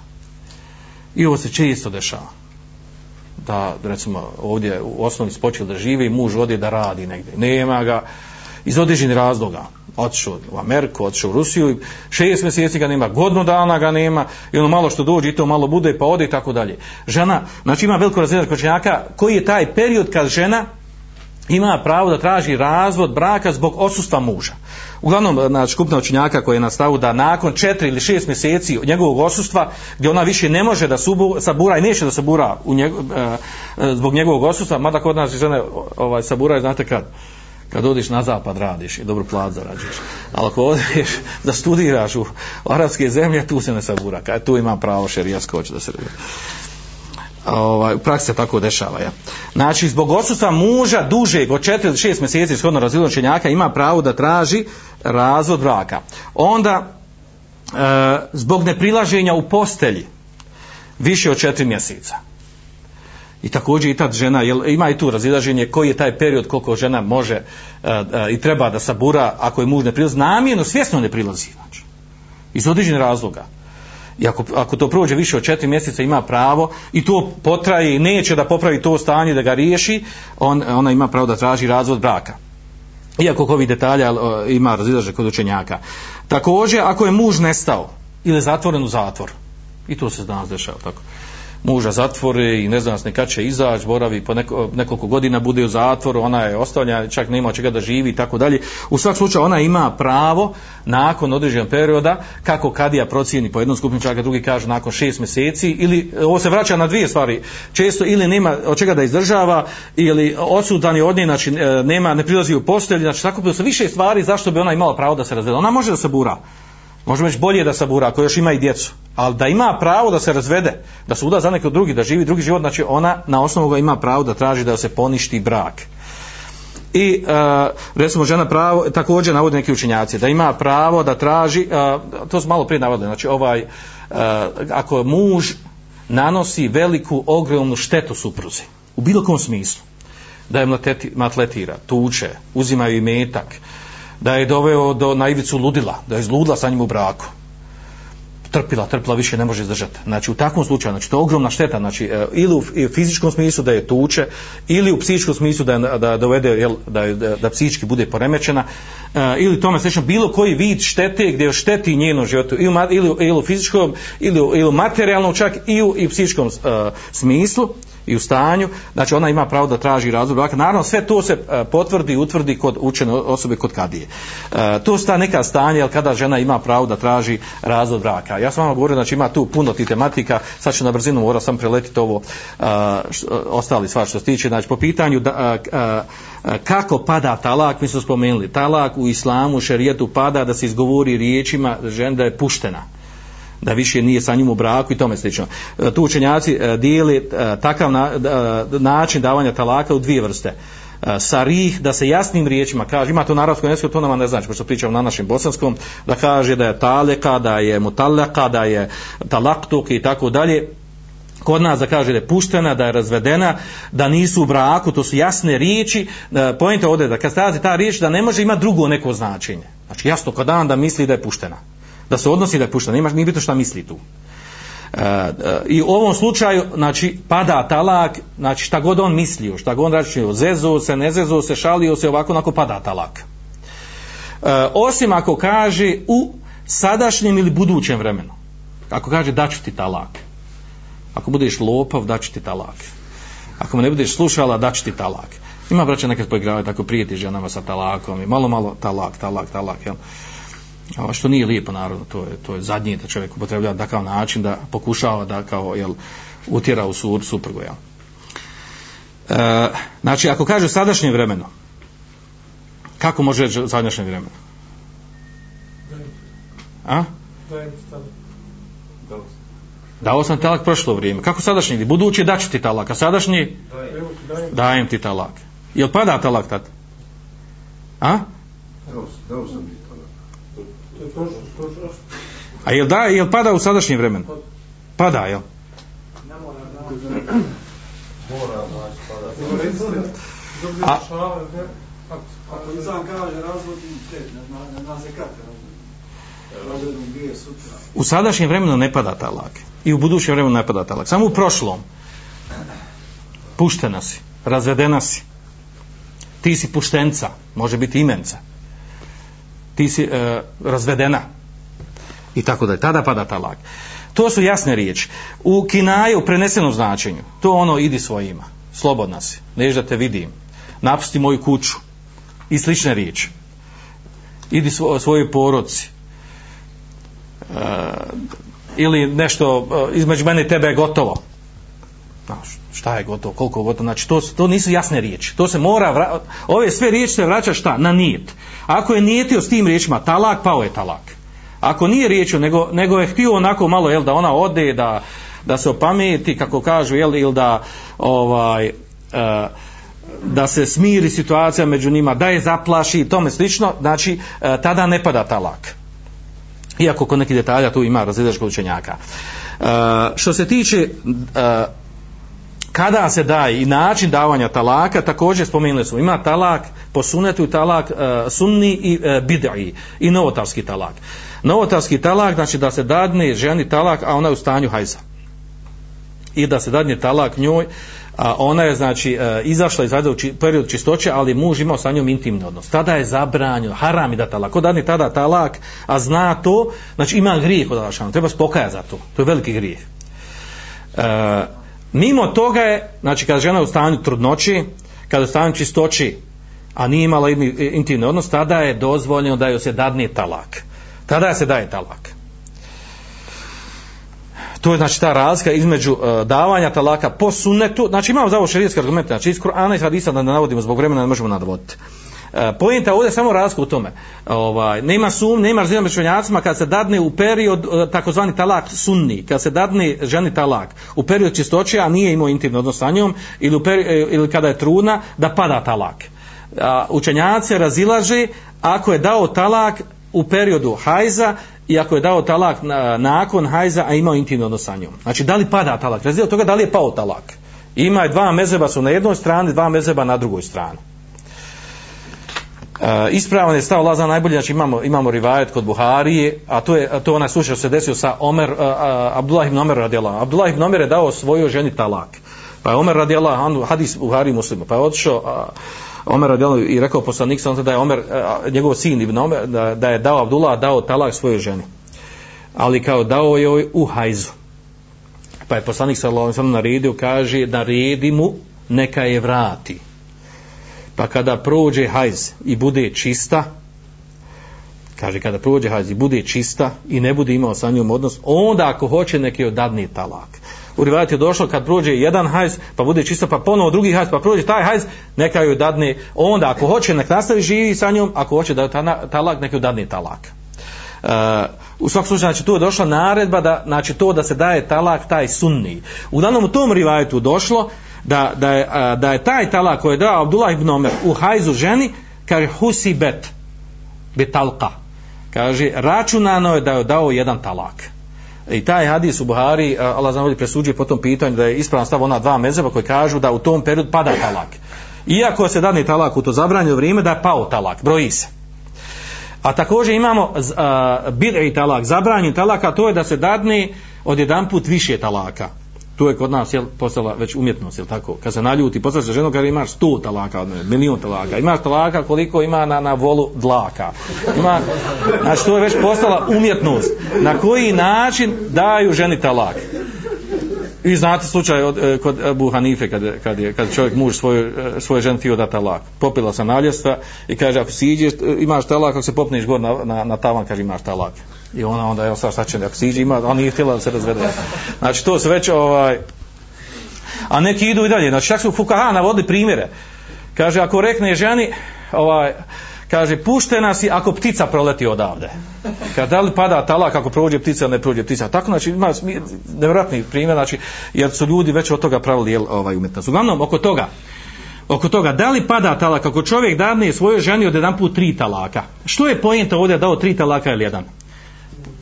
I ovo se često dešava. Da, recimo, ovdje u osnovi spočeli da živi, muž ode da radi negdje. Nema ga iz određenih razloga otišao u Ameriku, otišao u Rusiju, šest mjeseci ga nema, godinu dana ga nema, i ono malo što dođe i to malo bude, pa ode i tako dalje. Žena, znači ima veliko razredak kočenjaka, koji je taj period kad žena ima pravo da traži razvod braka zbog odsustva muža. Uglavnom, znači, skupna učinjaka koja je na stavu da nakon četiri ili šest mjeseci njegovog odsustva, gdje ona više ne može da subu, sabura i neće da sabura u njegov, e, e, zbog njegovog odsustva, mada kod nas žene ovaj, sabura, znate kad, kad odiš na zapad radiš i dobro plat zarađuješ. Ali ako odiš da studiraš u arapske zemlje, tu se ne sabura. Kaj tu ima pravo šerijasko hoće da se radi. ovaj, u praksi tako dešava. Ja. Znači, zbog odsustva muža dužeg od 4 do 6 mjeseci shodno razvijenog čenjaka ima pravo da traži razvod braka. Onda, e, zbog neprilaženja u postelji više od 4 mjeseca. I također i ta žena, jel, ima i tu razilaženje koji je taj period koliko žena može uh, uh, i treba da sabura ako je muž ne prilazi, namjerno, svjesno ne prilazi. Znači, iz određenih razloga. I ako, ako to prođe više od četiri mjeseca ima pravo i to potraje i neće da popravi to stanje da ga riješi, on, ona ima pravo da traži razvod braka. Iako ovih detalja o, ima razilaže kod učenjaka. Također, ako je muž nestao ili zatvoren u zatvor, i to se danas dešava tako, muža zatvore i ne znam nekad će izaći, boravi po neko, nekoliko godina bude u zatvoru, ona je ostavlja, čak nema čega da živi i tako dalje. U svak slučaju ona ima pravo nakon određenog perioda, kako kadija procijeni po jednom skupinu čaka, drugi kaže nakon šest mjeseci, ili ovo se vraća na dvije stvari, često ili nema od čega da izdržava, ili odsudan je od nje, znači e, nema, ne prilazi u postelju, znači tako bi se više stvari zašto bi ona imala pravo da se razvede. Ona može da se bura, Možemo reći bolje da sabura ako još ima i djecu, ali da ima pravo da se razvede, da se uda za neko drugi, da živi drugi život, znači ona na osnovu ga ima pravo da traži da se poništi brak. I uh, recimo žena pravo, također navode neki učenjaci, da ima pravo da traži, uh, to su malo prije navodili, znači ovaj, uh, ako muž nanosi veliku, ogromnu štetu supruzi, u bilo kom smislu, da je matletira, tuče, uzimaju i metak, uh, da je doveo do naivicu ludila, da je zludla sa njim u braku. Trpila, trpila, više ne može izdržati. Znači, u takvom slučaju, znači, to je ogromna šteta, znači, e, ili u fizičkom smislu da je tuče, ili u psihičkom smislu da, je, da dovede, jel, da, da, da psihički bude poremećena, e, ili tome slično, bilo koji vid štete gdje šteti njeno životu, ili, ili, ili u fizičkom, ili, ili u materijalnom čak, i u, i u psihičkom uh, smislu, i u stanju, znači ona ima pravo da traži razvod braka. Naravno, sve to se e, potvrdi i utvrdi kod učene osobe kod kadije. Uh, to ta neka stanje, jel kada žena ima pravo da traži razvod braka. Ja sam vam govorio, znači ima tu puno ti tematika, sad ću na brzinu mora sam preletiti ovo e, š, ostali stvar što se tiče, znači po pitanju da, kako pada talak, mi smo spomenuli, talak u islamu, šerijetu pada da se izgovori riječima žena da je puštena da više nije sa njim u braku i tome slično. E, tu učenjaci e, dijeli e, takav na, način davanja talaka u dvije vrste. Sarih, da se jasnim riječima kaže, ima to na arabskom jeziku, to nama ne znači, pošto pričamo na našem bosanskom, da kaže da je taleka, da je mutallaka, da je talaktuk i tako dalje, kod nas da kaže da je puštena, da je razvedena, da nisu u braku, to su jasne riječi, pojente ovdje da kad stazi ta riječ da ne može imati drugo neko značenje. Znači jasno kod dan da misli da je puštena da se odnosi da je puštena, nemaš nije bitno šta misli tu. E, e, I u ovom slučaju, znači, pada talak, znači šta god on mislio, šta god on računio, zezo se, ne zezo se, šalio se, ovako, onako pada talak. E, osim ako kaže u sadašnjem ili budućem vremenu. Ako kaže daću ti talak. Ako budeš lopav, daću ti talak. Ako me ne budeš slušala, daću ti talak. Ima braća nekad poigravaju tako prijeti ženama sa talakom i malo malo talak, talak, talak, jel? A što nije lijepo naravno, to je, to je zadnji da čovjek upotreblja takav način da pokušava da kao jel, utjera u sur, suprugu. Jel. E, znači, ako kaže sadašnje vremeno, kako može reći sadašnje vremeno? A? Dao sam talak prošlo vrijeme. Kako sadašnji? Budući da ću ti talak, a sadašnji? Dajem ti talak. Jel pada talak tad? A? Dao sam ti A jel da, jel pada u sadašnjem vremenu? Pada, jel? Ne mora, A, ako insan kaže razvod U sadašnjem vremenu ne pada talak. I u budućem vremenu ne pada talak. Samo u prošlom. Puštena si. Razvedena si. Ti si puštenca. Može biti imenca ti si e, razvedena. I tako da tada pada talak to su jasne riječi. U kinaju u prenesenom značenju to ono idi svojima. Slobodna si. Neš da te vidim. Napusti moju kuću. I slične riječi. Idi svo, svojoj porodci e, ili nešto e, između mene i tebe je gotovo. Znaš, šta je gotovo, koliko je gotovo, znači to, to nisu jasne riječi, to se mora, vra... ove sve riječi se vraća šta, na nijet. Ako je nijetio s tim riječima talak, pao je talak. Ako nije riječio, nego, nego je htio onako malo, jel, da ona ode, da da se opameti kako kažu jel ili da ovaj uh, da se smiri situacija među njima, da je zaplaši i tome slično, znači e, tada ne pada talak. Iako kod nekih detalja tu ima različitog učenjaka. E, što se tiče e, kada se daje i način davanja talaka, također spomenuli smo, ima talak po sunetu talak e, sunni i e, bid'i i novotarski talak. Novotarski talak znači da se dadne ženi talak, a ona je u stanju hajza. I da se dadne talak njoj, a ona je znači e, izašla iz hajza u či, period čistoće, ali muž imao sa njom intimni odnos. Tada je zabranjeno, haram i da talak. Ko dadne tada talak, a zna to, znači ima grijeh od Allahšanu, treba spokaja za to. To je veliki grijeh. E, Mimo toga je, znači kada žena u stanju trudnoći, kada je u stanju čistoći, a nije imala e, intimni odnos, tada je dozvoljeno da joj se dadne talak. Tada se daje talak. To je znači ta razlika između uh, davanja talaka po sunnetu, znači imamo za ovo šarijetske argumente, znači iz Kur'ana i Hadisa da ne navodimo zbog vremena ne možemo nadvoditi. E, Pojenta ovdje je samo razlika u tome. Ovaj, nema sum, nema razlika među učenjacima kad se dadne u period e, takozvani talak sunni, kad se dadne ženi talak u period čistoće, a nije imao intimno odnos sa njom, ili, u e, ili kada je trudna, da pada talak. A, učenjaci razilaže ako je dao talak u periodu hajza i ako je dao talak na, nakon hajza, a imao intimno odnos sa njom. Znači, da li pada talak? Razilja toga da li je pao talak? Ima je dva mezeba su na jednoj strani, dva mezeba na drugoj strani. Uh, ispravan je stav Laza najbolje, znači imamo, imamo rivajet kod Buharije, a to je a to onaj slučaj se desio sa Omer, uh, uh, Abdullah ibn Omer radijallahu. Abdullah ibn Omer je dao svojoj ženi talak. Pa je Omer radijallahu anhu, hadis Buhari muslima, pa je otišao uh, Omer radijallahu i rekao poslanik sam da je Omer, uh, njegov sin ibn Omer, da, da je dao Abdullah, dao talak svojoj ženi. Ali kao dao joj u hajzu. Pa je poslanik sa Allahom naredio, kaže, naredi mu, neka je vrati pa kada prođe hajz i bude čista kaže kada prođe hajz i bude čista i ne bude imao sa njom odnos onda ako hoće neki odadni talak. U rivajati je došlo kad prođe jedan hajz pa bude čista pa ponovo drugi hajz pa prođe taj hajz neka joj dadne onda ako hoće nek nastavi živi sa njom ako hoće da je talak neki odadni talak. Uh, u svakom slučaju znači tu je došla naredba da znači to da se daje talak taj sunni. U danom u tom rivajetu došlo da, da, je, da je taj talak koji je dao Abdullah ibn Omer u hajzu ženi, kaže husibet betalka. Kaže, računano je da je dao jedan talak. I taj hadis u Buhari, Allah znam ovdje presuđuje po tom pitanju da je ispravan stav ona dva mezeba koji kažu da u tom periodu pada talak. Iako se dani talak u to zabranjeno vrijeme, da je pao talak, broji se. A također imamo uh, bid'i talak, zabranjen talak, a to je da se dadne od jedan put više talaka to je kod nas jel, postala već umjetnost, jel tako? Kad se naljuti, postala se ženom, kaže imaš sto talaka, od milion talaka, imaš talaka koliko ima na, na volu dlaka. Ima, znači to je već postala umjetnost. Na koji način daju ženi talak? I znate slučaj od, e, kod Abu Hanife kad, kad, je, kad čovjek muž svoj, e, svoj žen tio da talak. Popila sa naljestva i kaže ako si iđeš, e, imaš talak, ako se popneš gor na, na, na tavan, kaže imaš talak. I ona onda, evo sad šta će, ako siđe ima, on nije htjela da se razvede. Znači to se već ovaj, a neki idu i dalje. Znači čak su Fukaha navodili primjere. Kaže ako rekne ženi, ovaj, kaže puštena si ako ptica proleti odavde Kaže, da li pada talak ako prođe ptica ne prođe ptica tako znači ima nevjerojatni primjer znači jer su ljudi već od toga pravili jel, ovaj umjetnost. uglavnom oko toga oko toga da li pada talak ako čovjek dadne svojoj ženi od jedan put tri talaka što je pojenta ovdje dao tri talaka ili jedan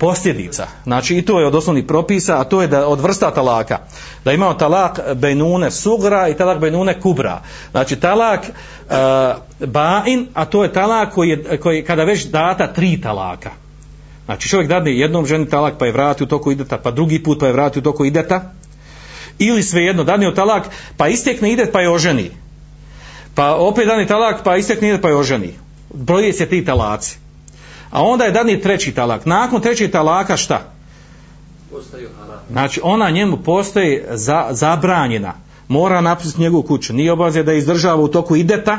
posljedica. Znači i to je od osnovnih propisa, a to je da od vrsta talaka. Da imamo talak bejnune sugra i talak bejnune kubra. Znači talak e, bain, a to je talak koji je, koji, kada već data tri talaka. Znači čovjek dadne jednom ženi talak pa je vrati u toku ideta, pa drugi put pa je vrati u toku ideta. Ili svejedno, dadne u talak pa istekne idet pa je oženi. Pa opet dadne talak pa istekne idet pa je oženi. Broje se ti talaci. A onda je dani treći talak. Nakon trećeg talaka šta? Znači ona njemu postoji za, zabranjena. Mora napisati njegovu kuću. Nije obaveze da izdržava u toku ideta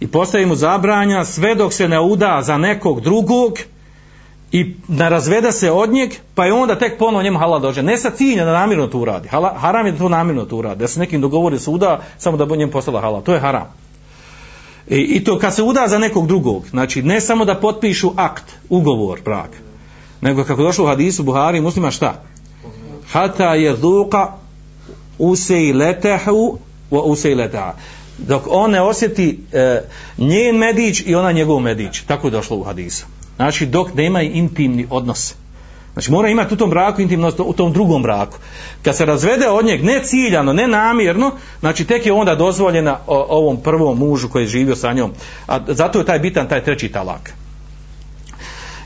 i postoji mu zabranjena sve dok se ne uda za nekog drugog i ne razveda se od njeg, pa je onda tek ponovo njemu halal dođe. Ne sa cilja da namirno to uradi. Haram je da to namirno to uradi. Da se nekim dogovori se uda, samo da bo njemu postala halal. To je haram. I, I to kad se uda za nekog drugog, znači ne samo da potpišu akt, ugovor, brak, nego kako došlo u hadisu Buhari muslima šta? hata je dhuka usejletehu wa usejletaha dok on ne osjeti e, njen medić i ona njegov medić. Tako je došlo u hadisu. Znači dok nema intimni odnos znači mora imati u tom braku intimnost u tom drugom braku. Kad se razvede od njeg ne ciljano, ne namjerno znači tek je onda dozvoljena o, ovom prvom mužu koji je živio sa njom. A zato je taj bitan taj treći talak.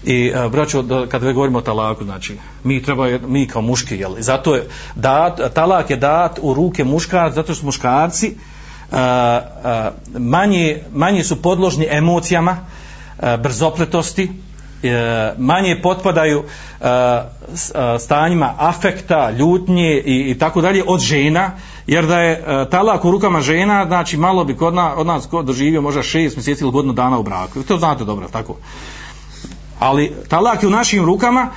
I uh, braćo, da, kad ve govorimo o talaku, znači, mi treba, mi kao muški, jel, zato je, dat, talak je dat u ruke muškarca, zato su muškarci a, a, manje, manje su podložni emocijama, a, brzopletosti, E, manje potpadaju e, e, stanjima afekta, ljutnje i, i tako dalje od žena, jer da je talak u rukama žena, znači malo bi kod, nas, od nas doživio možda šest mjeseci ili godinu dana u braku. To znate dobro, tako. Ali talak je u našim rukama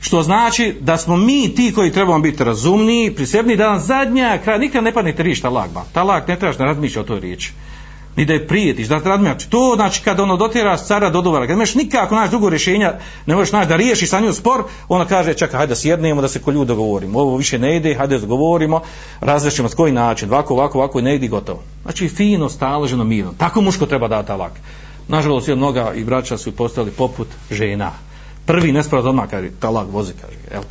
što znači da smo mi ti koji trebamo biti razumniji, prisebni da nam zadnja kraj, nikad ne padne riječ talak ba. talak ne trebaš da razmišlja o toj riječi ni da je prijetiš, da razmišljaš to znači kad ono dotjera cara do dovara kad nemaš nikako naći drugo rješenja ne možeš naći da riješiš sa njom spor ona kaže čekaj hajde sjednemo da se ko ljudi dogovorimo. Ovo više ne ide, hajde dogovorimo, razrešimo s koji način, ovako, ovako, ovako ne ide gotovo. Znači fino, staloženo, mirno. Tako muško treba dati talak. Nažalost je mnoga i braća su postali poput žena. Prvi nespravd odmah kaže talak vozi kaže jel?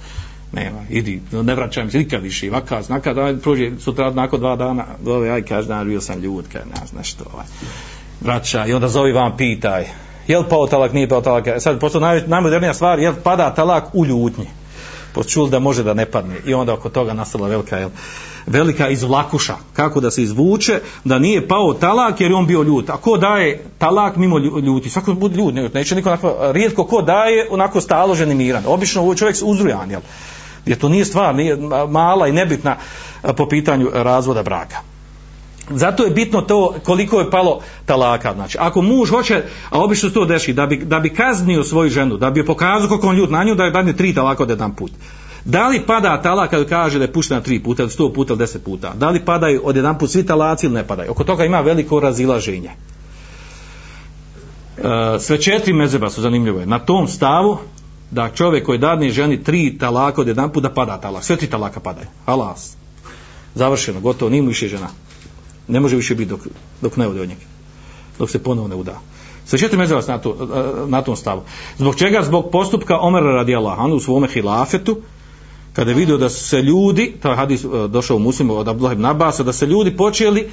Nema. Idi ne vraćam se nikad više i vaka znaka da prođe sutra nakon dva dana dove aj kaže dan, bio sam ljud kaže ne znaš što ovaj. Vraća i onda zovi vam pitaj jel pao talak nije pao talak sad pošto naj, najmodernija stvar jel pada talak u ljutnji? Počuli da može da ne padne. I onda oko toga nastala velika jel, velika izvlakuša kako da se izvuče da nije pao talak jer on bio ljut. A ko daje talak mimo ljuti? Svako bude ljut neće niko onako, rijetko ko daje onako staložen i miran. Obično čovjek uzrujan jel jer to nije stvar nije mala i nebitna po pitanju razvoda braka Zato je bitno to koliko je palo talaka. Znači, ako muž hoće, a obično se to deši, da bi, da bi kaznio svoju ženu, da bi je pokazao koliko on ljud na nju, da je dadne tri talaka od jedan put. Da li pada talak kada kaže da je puštena tri puta, ili sto puta, ili deset puta? Da li padaju od jedan put svi talaci ili ne padaju? Oko toga ima veliko razilaženje. E, sve četiri mezeba su zanimljive. Na tom stavu, da čovjek koji dadne ženi tri talaka od jedan put, da pada talak. Sve tri talaka padaju. Alas. Završeno, gotovo, nije više žena ne može više biti dok, dok ne ode od njega dok se ponovo ne uda sve četiri mezeva na, to, eh, na tom stavu zbog čega? zbog postupka Omera radi Allah u svome hilafetu kada je vidio da su se ljudi taj hadis eh, došao u muslimu od Abdullah ibn Abbas da se ljudi počeli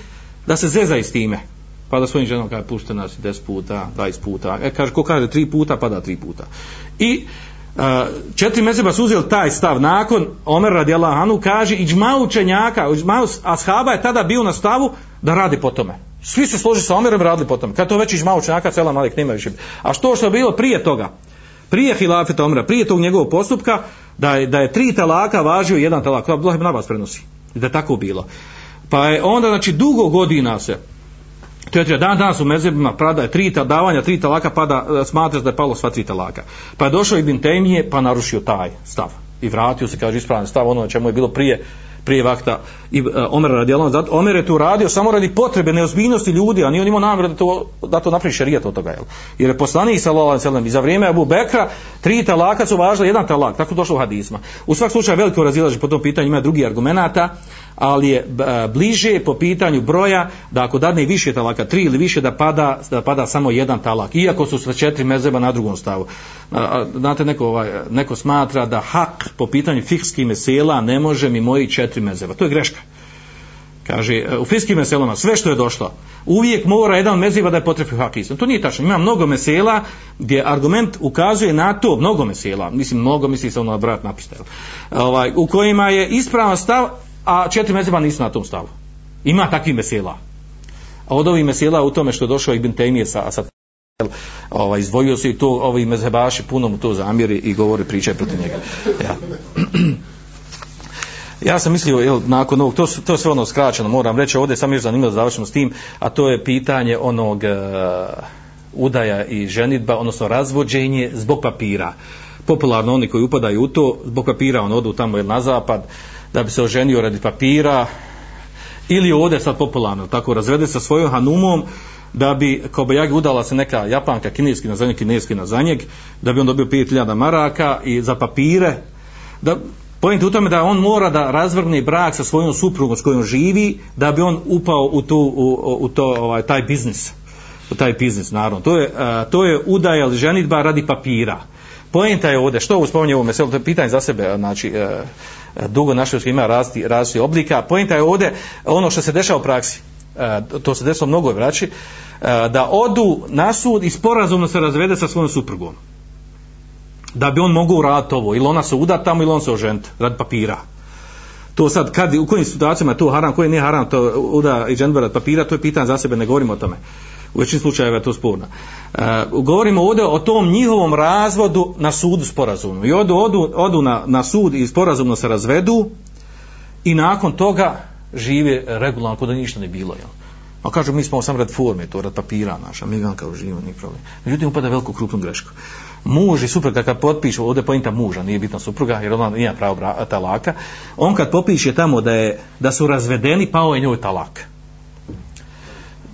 da se zezaju s time pa da svojim ženom kaže pušte nas 10 puta, 20 puta e kaže ko kaže 3 puta pada 3 puta i uh, četiri mezeba su uzeli taj stav nakon Omer radi anhu kaže iđma učenjaka iđma ashaba je tada bio na stavu da radi po tome. Svi su složili sa Omerom radili po tome. Kad to već iđma učenjaka cela malik nema više. A što što je bilo prije toga? Prije hilafeta Omera, prije tog njegovog postupka, da je, da je tri talaka važio jedan talak. To Abdullah ibn Abbas prenosi. I da je tako bilo. Pa je onda, znači, dugo godina se, to dan danas u mezebima prada je tri davanja, tri talaka pada, e, smatraš da je palo sva tri talaka. Pa je došao Ibn Temije, pa narušio taj stav. I vratio se, kaže, ispravan stav, ono na čemu je bilo prije, prije vakta i uh, Omer radi zato Omer je tu radio samo radi potrebe neozbiljnosti ljudi, a nije on imao namjeru da to, da to napravi šerijat od toga, jel? Jer je poslanik sallallahu alejhi ve sellem i za vrijeme Abu Bekra tri talaka su važili jedan talak, tako došlo u hadisma. U svakom slučaju veliko razilaže po tom pitanju, ima drugi argumenata, ali je e, bliže po pitanju broja da ako dadne više talaka, tri ili više da pada, da pada samo jedan talak, iako su sve četiri mezeba na drugom stavu. Znate, neko, ovaj, neko smatra da hak po pitanju fikskih mesela ne može mi moji četiri mezeba. To je greška. Kaže, e, u fiskim meselama sve što je došlo, uvijek mora jedan meziva da je potrebi hak islam. To nije tačno. Ima mnogo mesela gdje argument ukazuje na to, mnogo mesela, mislim, mnogo misli se ono brat napište, ovaj, u kojima je ispravan stav a četiri mezeba nisu na tom stavu. Ima takvi mesela. A od ovih mesela u tome što je došao Ibn Taymije sa, sa ovaj, izdvojio se i to, ovi mezebaši puno mu to zamjeri i govori priče protiv njega. Ja. *clears throat* Ja sam mislio, jel, nakon ovog, to, to sve ono skraćeno, moram reći, ovdje sam još zanimljivo da završimo s tim, a to je pitanje onog uh, udaja i ženitba, odnosno razvođenje zbog papira. Popularno oni koji upadaju u to, zbog papira, on odu tamo jel, na zapad, uh, da bi se oženio radi papira ili ovdje sad popularno tako razvede sa svojom hanumom da bi kao udala se neka japanka kineski na zanjeg, kineski na zanjeg da bi on dobio 5000 maraka i za papire da Pojent u tome da on mora da razvrgne brak sa svojom suprugom s kojom živi, da bi on upao u, tu, u, u to, ovaj, taj biznis. U taj biznis, naravno. To je, uh, to je udaja ili ženitba radi papira. Poenta je ovdje, što ovo spominje ovo meselo, to je pitanje za sebe, znači, e, e dugo naše ima različitih različiti oblika. Poenta je ovdje ono što se dešava u praksi. E, to se desilo mnogo vraći, e, da odu na sud i sporazumno se razvede sa svojom suprugom da bi on mogu uraditi ovo, ili ona se uda tamo ili on se ožent, rad papira. To sad, kad, u kojim situacijama je to haram, koji nije haram, to uda i dženber rad papira, to je pitanje za sebe, ne govorimo o tome. U većini slučajeva je to sporno. Uh, govorimo ovdje o tom njihovom razvodu na sudu sporazumno. I odu, odu, odu na, na sud i sporazumno se razvedu i nakon toga žive regularno, kod da ništa ne bilo. Jel? A kažu, mi smo sam rad forme, to rad papira naša, mi ga kao živimo, nije problem. Međutim, upada veliku krupnu grešku. Muž i supruga kad potpišu, ovdje pojenta muža, nije bitna supruga, jer ona nije pravo talaka, on kad popiše tamo da, je, da su razvedeni, pao je njoj talak.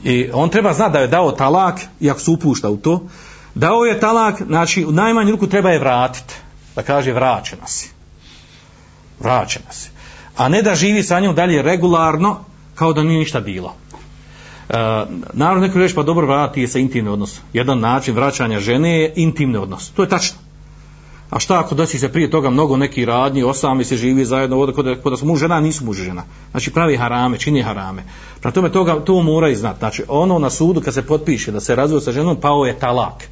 I on treba znati da je dao talak, iako se upušta u to, dao je talak, znači u najmanju ruku treba je vratiti. Da kaže vraćena si. Vraćena si. A ne da živi sa njom dalje regularno, kao da nije ništa bilo. Uh, naravno neko reći pa dobro vrati se intimni odnos. Jedan način vraćanja žene je intimni odnos. To je tačno. A šta ako desi se prije toga mnogo neki radnji, osami se živi zajedno, ovdje kod, kod da su muž žena, nisu muž žena. Znači pravi harame, čini harame. Prema tome toga, to mora i znati. Znači ono na sudu kad se potpiše da se razvoj sa ženom, pao je talak.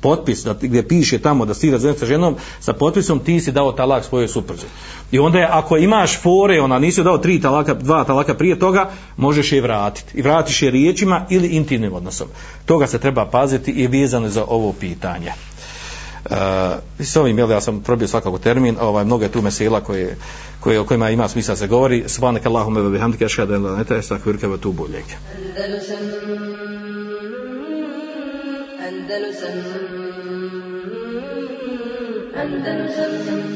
Potpis da, gdje piše tamo da si razveden sa ženom, sa potpisom ti si dao talak svojoj supruzi. I onda je, ako imaš fore, ona nisi dao tri talaka, dva talaka prije toga, možeš je vratiti. I vratiš je riječima ili intimnim odnosom. Toga se treba paziti i vezano za ovo pitanje. Uh, s ovim, jel, ja sam probio svakako termin, ovaj, mnogo je tu mesela koje, koje, o kojima ima smisla se govori. Svane kallahume vebi hamdike škada ila neta je stak virkeva tu boljeg. Andalusam Andalusam Andalusam